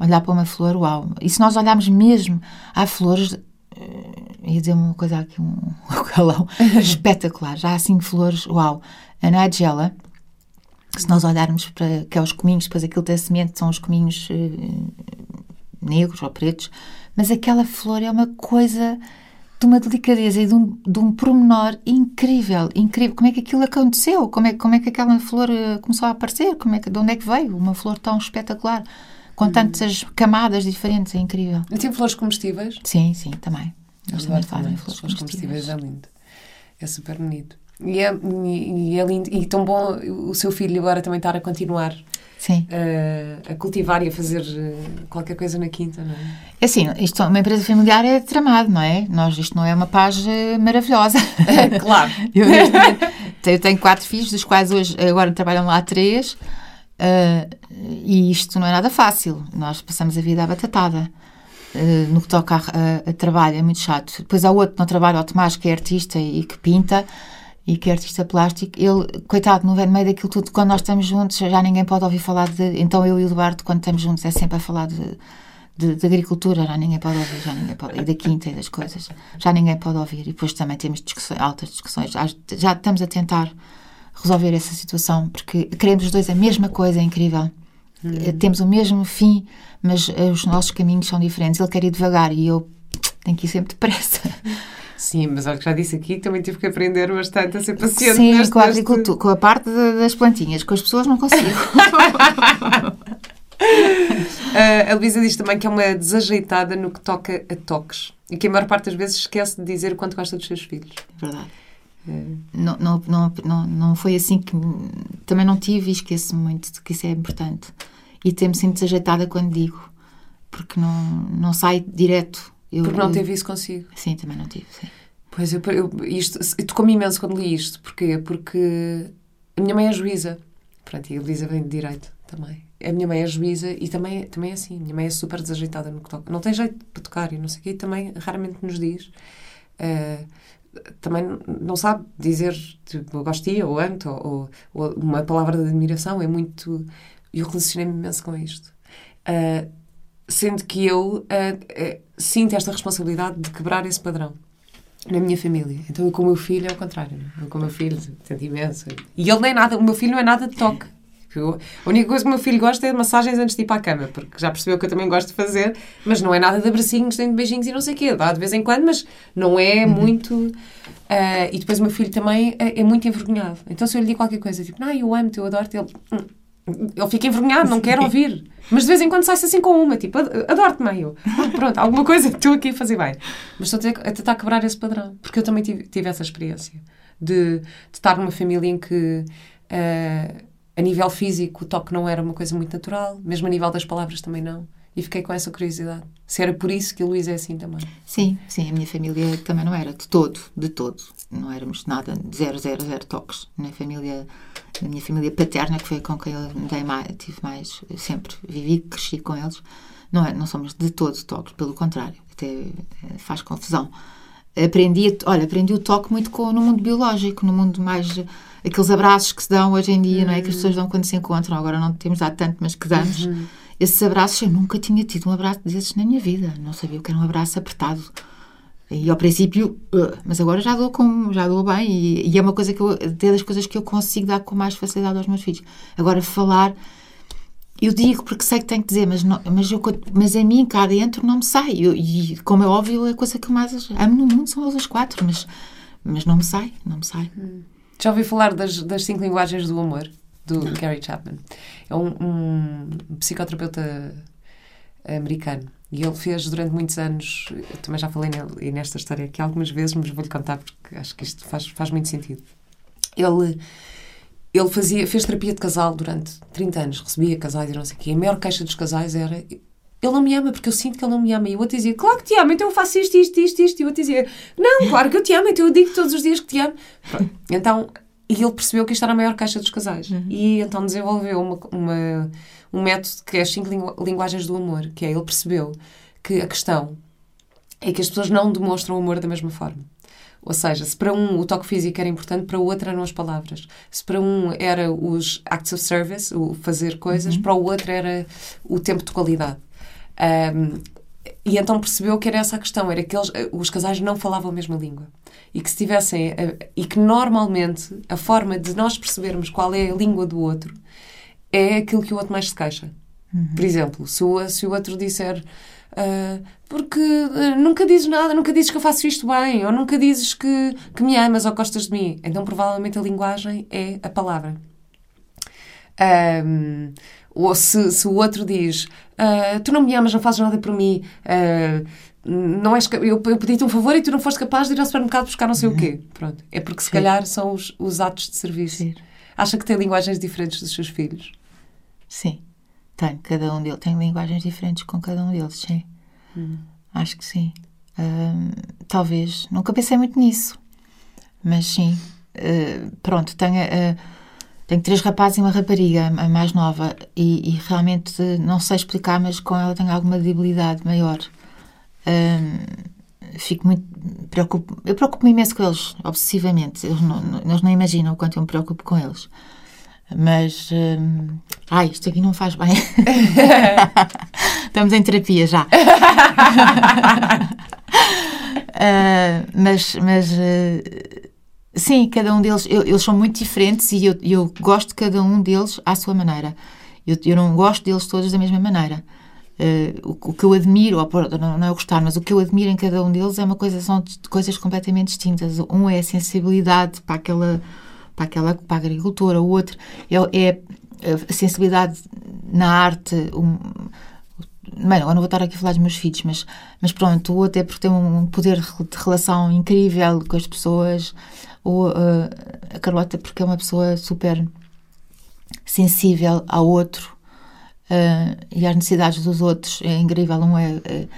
olhar para uma flor, uau. E se nós olharmos mesmo, há flores uh, ia dizer uma coisa aqui, um, um calão espetacular. Já há cinco flores, uau. A Nigella, se nós olharmos para que é os cominhos, depois aquilo tem semente, são os cominhos uh, negros ou pretos, mas aquela flor é uma coisa de uma delicadeza e de um, de um pormenor incrível, incrível. Como é que aquilo aconteceu? Como é, como é que aquela flor uh, começou a aparecer? Como é que, de onde é que veio? Uma flor tão espetacular com tantas camadas diferentes, é incrível. E tem flores comestíveis? Sim, sim, também. Eles também fazem flores, flores comestíveis. É lindo. É super bonito. E é, e é lindo. E tão bom o seu filho agora também estar a continuar. A, a, cultivar e a fazer eh, qualquer coisa na quinta, não é? É assim, isto, uma empresa familiar é tramado, não é? Nós, isto não é uma paz maravilhosa. claro. eu, eu, tenho quatro filhos, dos quais hoje, agora trabalham lá três. Uh, e isto não é nada fácil. Nós passamos a vida à batatada. Uh, no que toca a, a, a, trabalho, é muito chato. Depois há outro no trabalho, o Tomás, que é artista e que pinta e que é artista plástico. Ele, coitado, no meio daquilo tudo, quando nós estamos juntos, já ninguém pode ouvir falar de. Então eu e o Eduardo, quando estamos juntos, é sempre a falar de, de, de agricultura, já ninguém pode ouvir, já ninguém pode, e da quinta e das coisas, já ninguém pode ouvir. E depois também temos discussões, altas discussões, já, já estamos a tentar resolver essa situação, porque queremos os dois a mesma coisa, é incrível. Hum. Temos o mesmo fim, mas eh, os nossos caminhos são diferentes. Ele quer ir devagar e eu tenho que ir sempre depressa. Sim, mas olha que já disse aqui que também tive que aprender bastante a ser paciente. Sim, neste, com a agricultura, com a parte das plantinhas, com as pessoas não consigo. uh, a Luísa diz também que é uma desajeitada no que toca a toques e que a maior parte das vezes esquece de dizer o quanto gosta dos seus filhos. É verdade. Não, não, não, não, não foi assim que. Também não tive e esqueço muito de que isso é importante. E temo sempre desajeitada quando digo, porque não, não sai direto. Eu, porque não teve isso consigo? Sim, também não tive. Sim. Pois, eu, eu, isto, tocou-me imenso quando li isto. Porquê? Porque a minha mãe é juíza. Pronto, e a Elisa vem de direito também. A minha mãe é juíza e também, também é assim. A minha mãe é super desajeitada no que toca. Não tem jeito para tocar e não sei o quê. E também raramente nos diz. Uh, também não sabe dizer tipo, ti, ou amo ou, ou, uma palavra de admiração. É muito. Eu relacionei-me imenso com isto. Uh, sendo que eu uh, uh, sinto esta responsabilidade de quebrar esse padrão na minha família. Então eu com o meu filho é o contrário. É? Eu com o meu filho tento imenso. E ele nem é nada, o meu filho não é nada de toque. Eu, a única coisa que o meu filho gosta é de massagens antes de ir para a cama, porque já percebeu que eu também gosto de fazer, mas não é nada de abracinhos, nem de beijinhos e não sei o quê. Dá de vez em quando, mas não é uhum. muito. Uh, e depois o meu filho também é, é, muito envergonhado. Então se eu lhe digo qualquer coisa, tipo, não, eu amo-te, eu adoro-te, ele. Ele fica envergonhado, não quer ouvir. Mas de vez em quando sai-se assim com uma, tipo, adoro-te meio. pronto, alguma coisa que estou aqui a fazer bem. Mas estou a tentar quebrar esse padrão. Porque eu também tive, tive essa experiência de, de, estar numa família em que uh, a nível físico, o toque não era uma coisa muito natural, mesmo a nível das palavras também não. E fiquei com essa curiosidade. Se era por isso que a Luísa é assim também. Sim, sim, a minha família também não era, de todo, de todo. Não éramos nada, zero, zero, zero toques. Na família, na minha família paterna, que foi com quem eu dei mais, tive mais, sempre vivi, cresci com eles, não, é, não somos de todo toques, pelo contrário, até eh, faz confusão. Aprendi, olha, aprendi o toque muito com, no mundo biológico, no mundo mais aqueles abraços que se dão hoje em dia, uhum. não é? Que as pessoas dão quando se encontram. Agora não temos dado tanto, mas que damos. Uhum. Esses abraços, eu nunca tinha tido um abraço desses na minha vida. Não sabia o que era um abraço apertado. E ao princípio, uh, mas agora já dou, com, já dou bem e, e, é uma coisa que eu, até das coisas que eu consigo dar com mais facilidade aos meus filhos. Agora, falar, eu digo porque sei que tenho que dizer, mas, não, mas, eu, mas a mim cá dentro não me sai. Eu, e como é óbvio, a coisa que mais amo no mundo são as quatro, mas, mas não me sai, não me sai. Hum. Já ouvi falar das, das cinco linguagens do amor, do Não. Gary Chapman. É um, um, psicoterapeuta americano. E ele fez durante muitos anos, eu também já falei nele, nesta história aqui algumas vezes, mas vou-lhe contar porque acho que isto faz, faz muito sentido. Ele, ele fazia, fez terapia de casal durante 30 anos, recebia casais e não sei o quê. A maior queixa dos casais era ele não me ama porque eu sinto que ele não me ama. E o outro dizia, claro que te amo, então eu faço isto, isto, isto, isto. E o outro dizia, não, claro que eu te amo, então eu digo todos os dias que te amo. Então, e ele percebeu que isto era a maior caixa dos casais. Uhum. E então desenvolveu uma, uma, um método que é as cinco lingu linguagens do amor, que é ele percebeu que a questão é que as pessoas não demonstram amor da mesma forma. Ou seja, se para um o toque físico era importante, para o outro eram as palavras. Se para um era os acts of service, o fazer coisas, uhum. para o outro era o tempo de qualidade. Um, e então percebeu que era essa a questão, era que eles, os casais não falavam a mesma língua. E que se tivessem, e que normalmente a forma de nós percebermos qual é a língua do outro é aquilo que o outro mais se queixa. Uhum. Por exemplo, se o, se o outro disser uh, porque uh, nunca dizes nada, nunca dizes que eu faço isto bem, ou nunca dizes que, que me amas ou gostas de mim, então provavelmente a linguagem é a palavra. Um, ou se, se o outro diz uh, tu não me amas, não fazes nada por mim, não és, eu, eu pedi-te um favor e tu não foste capaz de ir ao supermercado buscar não sei uhum. o quê. Pronto. É porque se sim. calhar são os, os atos de serviço. Sim. Acha que tem linguagens diferentes dos seus filhos? Sim, tem. Cada um deles tem linguagens diferentes com cada um deles, sim. Uhum. Acho que sim. Uh, talvez. Nunca pensei muito nisso. Mas sim. Uh, pronto, tenho. Uh, tenho três rapazes e uma rapariga, a mais nova, e, e, realmente não sei explicar, mas com ela tenho alguma debilidade maior. Fico muito. Preocupo, eu preocupo-me imenso com eles, obsessivamente. Eles não, eles não imaginam o quanto eu me preocupo com eles. Mas. Um, ai, isto aqui não faz bem. Estamos em terapia já. uh, mas. mas uh, Sim, cada um deles, eu, eles são muito diferentes e eu, eu gosto de cada um deles à sua maneira. Eu, eu não gosto deles todos da mesma maneira. Uh, o, o, que eu admiro, não, não é gostar, mas o que eu admiro em cada um deles é uma coisa, são coisas completamente distintas. Um é a sensibilidade para aquela, para aquela, para a agricultura, o outro é, é a sensibilidade na arte, um, Bem, eu não vou estar aqui a falar dos meus filhos, mas, mas pronto, o outro é porque tem um poder de relação incrível com as pessoas, ou uh, a Carlota porque é uma pessoa super sensível ao outro uh, e às necessidades dos outros. É incrível, não é? é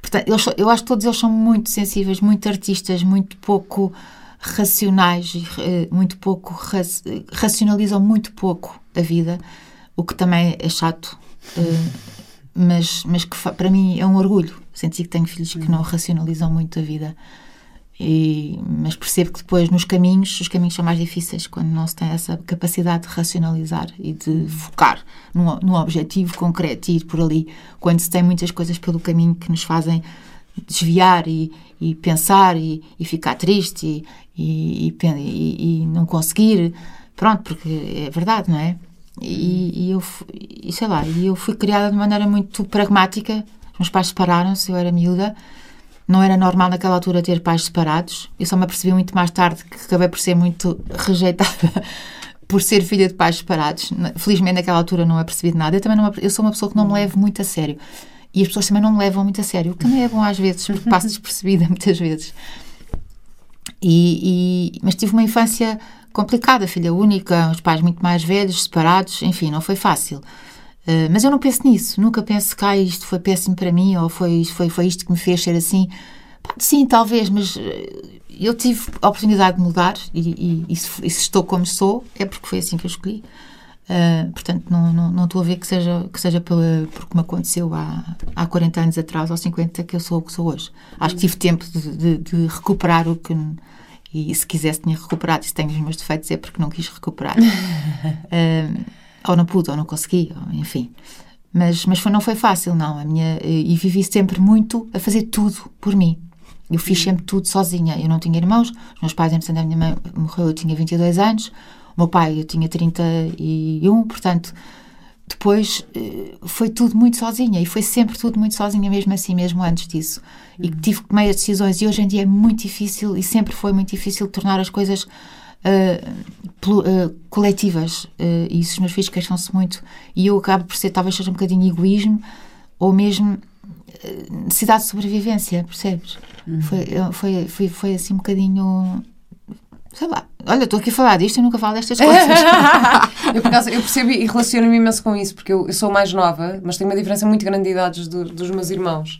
portanto, eles, eu acho que todos eles são muito sensíveis, muito artistas, muito pouco racionais, uh, muito pouco racionalizam muito pouco a vida, o que também é chato. mas, mas que para mim é um orgulho sentir que tenho filhos que não racionalizam muito a vida e, mas percebo que depois nos caminhos, os caminhos são mais difíceis quando não se tem essa capacidade de racionalizar e de focar num, num objetivo concreto e ir por ali. Quando se tem muitas coisas pelo caminho que nos fazem desviar e, e pensar e, e, ficar triste e, e, não conseguir. Pronto, porque é verdade, não é? E, eu, e sei lá, eu fui criada de maneira muito pragmática. Os meus pais separaram-se, eu era miúda não era normal naquela altura ter pais separados. Eu só me apercebi muito mais tarde que acabei por ser muito rejeitada por ser filha de pais separados. Felizmente naquela altura não apercebi de nada. Eu também não, eu sou uma pessoa que não me levo muito a sério. E as pessoas também não me levam muito a sério, o que também é bom às vezes, porque passo despercebida muitas vezes. E, e, mas tive uma infância complicada, filha única, os pais muito mais velhos, separados, enfim, não foi fácil. Uh, mas eu não penso nisso, nunca penso que ah, isto foi péssimo para mim ou foi, foi, foi isto que me fez ser assim. Pá, sim, talvez, mas eu tive a oportunidade de mudar e, e, e, se, e, se, estou como sou, é porque foi assim que eu escolhi. Uh, portanto, não, não, não, estou a ver que seja, que seja pela, porque me aconteceu há, há 40 anos atrás ou 50 que eu sou o que sou hoje. Acho que tive tempo de, de, de recuperar o que. E se quisesse, tinha recuperado. E se tenho os meus defeitos, é porque não quis recuperar. uh, ou não pude, ou não consegui, ou, enfim. Mas, mas foi, não foi fácil, não. A minha, e vivi sempre muito a fazer tudo por mim. Eu fiz uhum. sempre tudo sozinha. Eu não tinha irmãos. Os meus pais, entretanto, a minha mãe morreu, eu tinha 22 anos. O meu pai, eu tinha 31. Portanto, depois eh, foi tudo muito sozinha. E foi sempre tudo muito sozinha, mesmo assim, mesmo antes disso. E uhum. tive que tomar as decisões. E hoje em dia é muito difícil, e sempre foi muito difícil, tornar as coisas uh, uh, coletivas. Uh, e isso os meus filhos queixam-se muito. E eu acabo por ser, talvez seja um bocadinho egoísmo, ou mesmo necessidade de sobrevivência, percebes? Uhum. Foi, foi, foi, foi assim um bocadinho. Sei lá, olha, estou aqui a falar disto e nunca falo destas coisas. eu, acaso, eu percebo e relaciono-me imenso com isso, porque eu, eu, sou mais nova, mas tenho uma diferença muito grande de idades do, dos meus irmãos.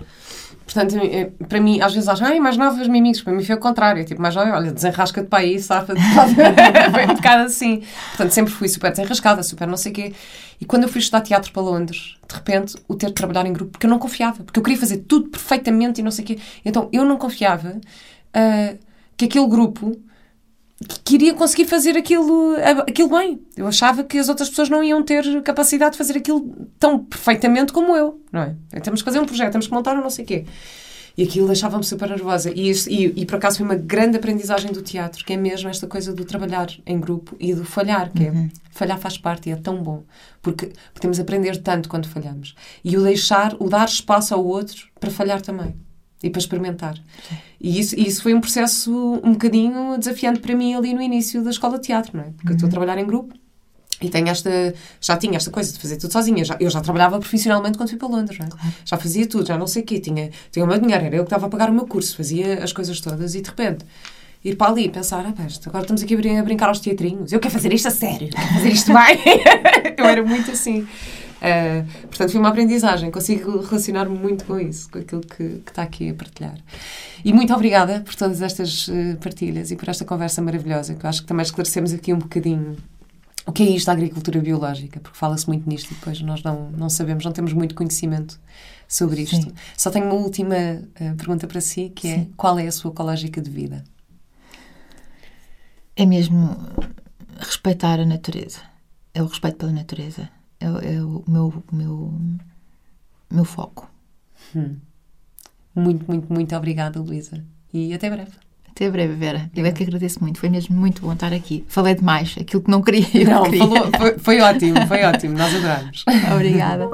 Portanto, é, para mim, às vezes acham, ai, mais novas amigos. Para mim foi o contrário. Tipo, mais jovem, olha, desenrasca-te para aí, safa Foi um bocado assim. Portanto, sempre fui super desenrascada, super não sei o quê. E quando eu fui estudar teatro para Londres, de repente, o ter de trabalhar em grupo, porque eu não confiava. Porque eu queria fazer tudo perfeitamente e não sei o quê. Então, eu não confiava uh, que aquele grupo queria conseguir fazer aquilo, aquilo bem. Eu achava que as outras pessoas não iam ter capacidade de fazer aquilo tão perfeitamente como eu, não é? Temos que fazer um projeto, temos que montar um não sei o quê. E aquilo deixava-me super nervosa. E, isso, e, e, por acaso foi uma grande aprendizagem do teatro, que é mesmo esta coisa do trabalhar em grupo e do falhar, que é, uhum. é falhar faz parte e é tão bom. Porque podemos aprender tanto quando falhamos. E o deixar, o dar espaço ao outro para falhar também e para experimentar. E isso, isso foi um processo um bocadinho desafiante para mim ali no início da escola de teatro, não é? Porque uhum. eu estou a uhum. trabalhar em grupo e tenho esta, já tinha esta coisa de fazer tudo sozinha. Já, eu já trabalhava profissionalmente quando fui para Londres, é? Claro. Já fazia tudo, já não sei o quê. Tinha, tinha o meu dinheiro, era eu que estava a pagar o meu curso, fazia as coisas todas e de repente ir para ali e pensar, ah, pá, agora estamos aqui a brincar aos teatrinhos. Eu quero fazer isto a sério, quero fazer isto bem. eu era muito assim. Uh, portanto, foi uma aprendizagem. Consigo relacionar-me muito com isso, com aquilo que, que, está aqui a partilhar. E muito obrigada por todas estas uh, partilhas e por esta conversa maravilhosa, que eu acho que também esclarecemos aqui um bocadinho o que é isto da agricultura biológica, porque fala-se muito nisto e depois nós não, não sabemos, não temos muito conhecimento sobre isto. Sim. Só tenho uma última uh, pergunta para si, que é Sim. qual é a sua ecológica de vida? É mesmo respeitar a natureza. É o respeito pela natureza é, é o meu, meu, meu foco. Hum. Muito, muito, muito obrigada, Luísa. E até breve. Até breve, Vera. Eu é que agradeço muito. Foi mesmo muito bom estar aqui. Falei demais, aquilo que não queria. não, queria. Falou, foi, foi ótimo, foi ótimo. Nós adoramos. Obrigada.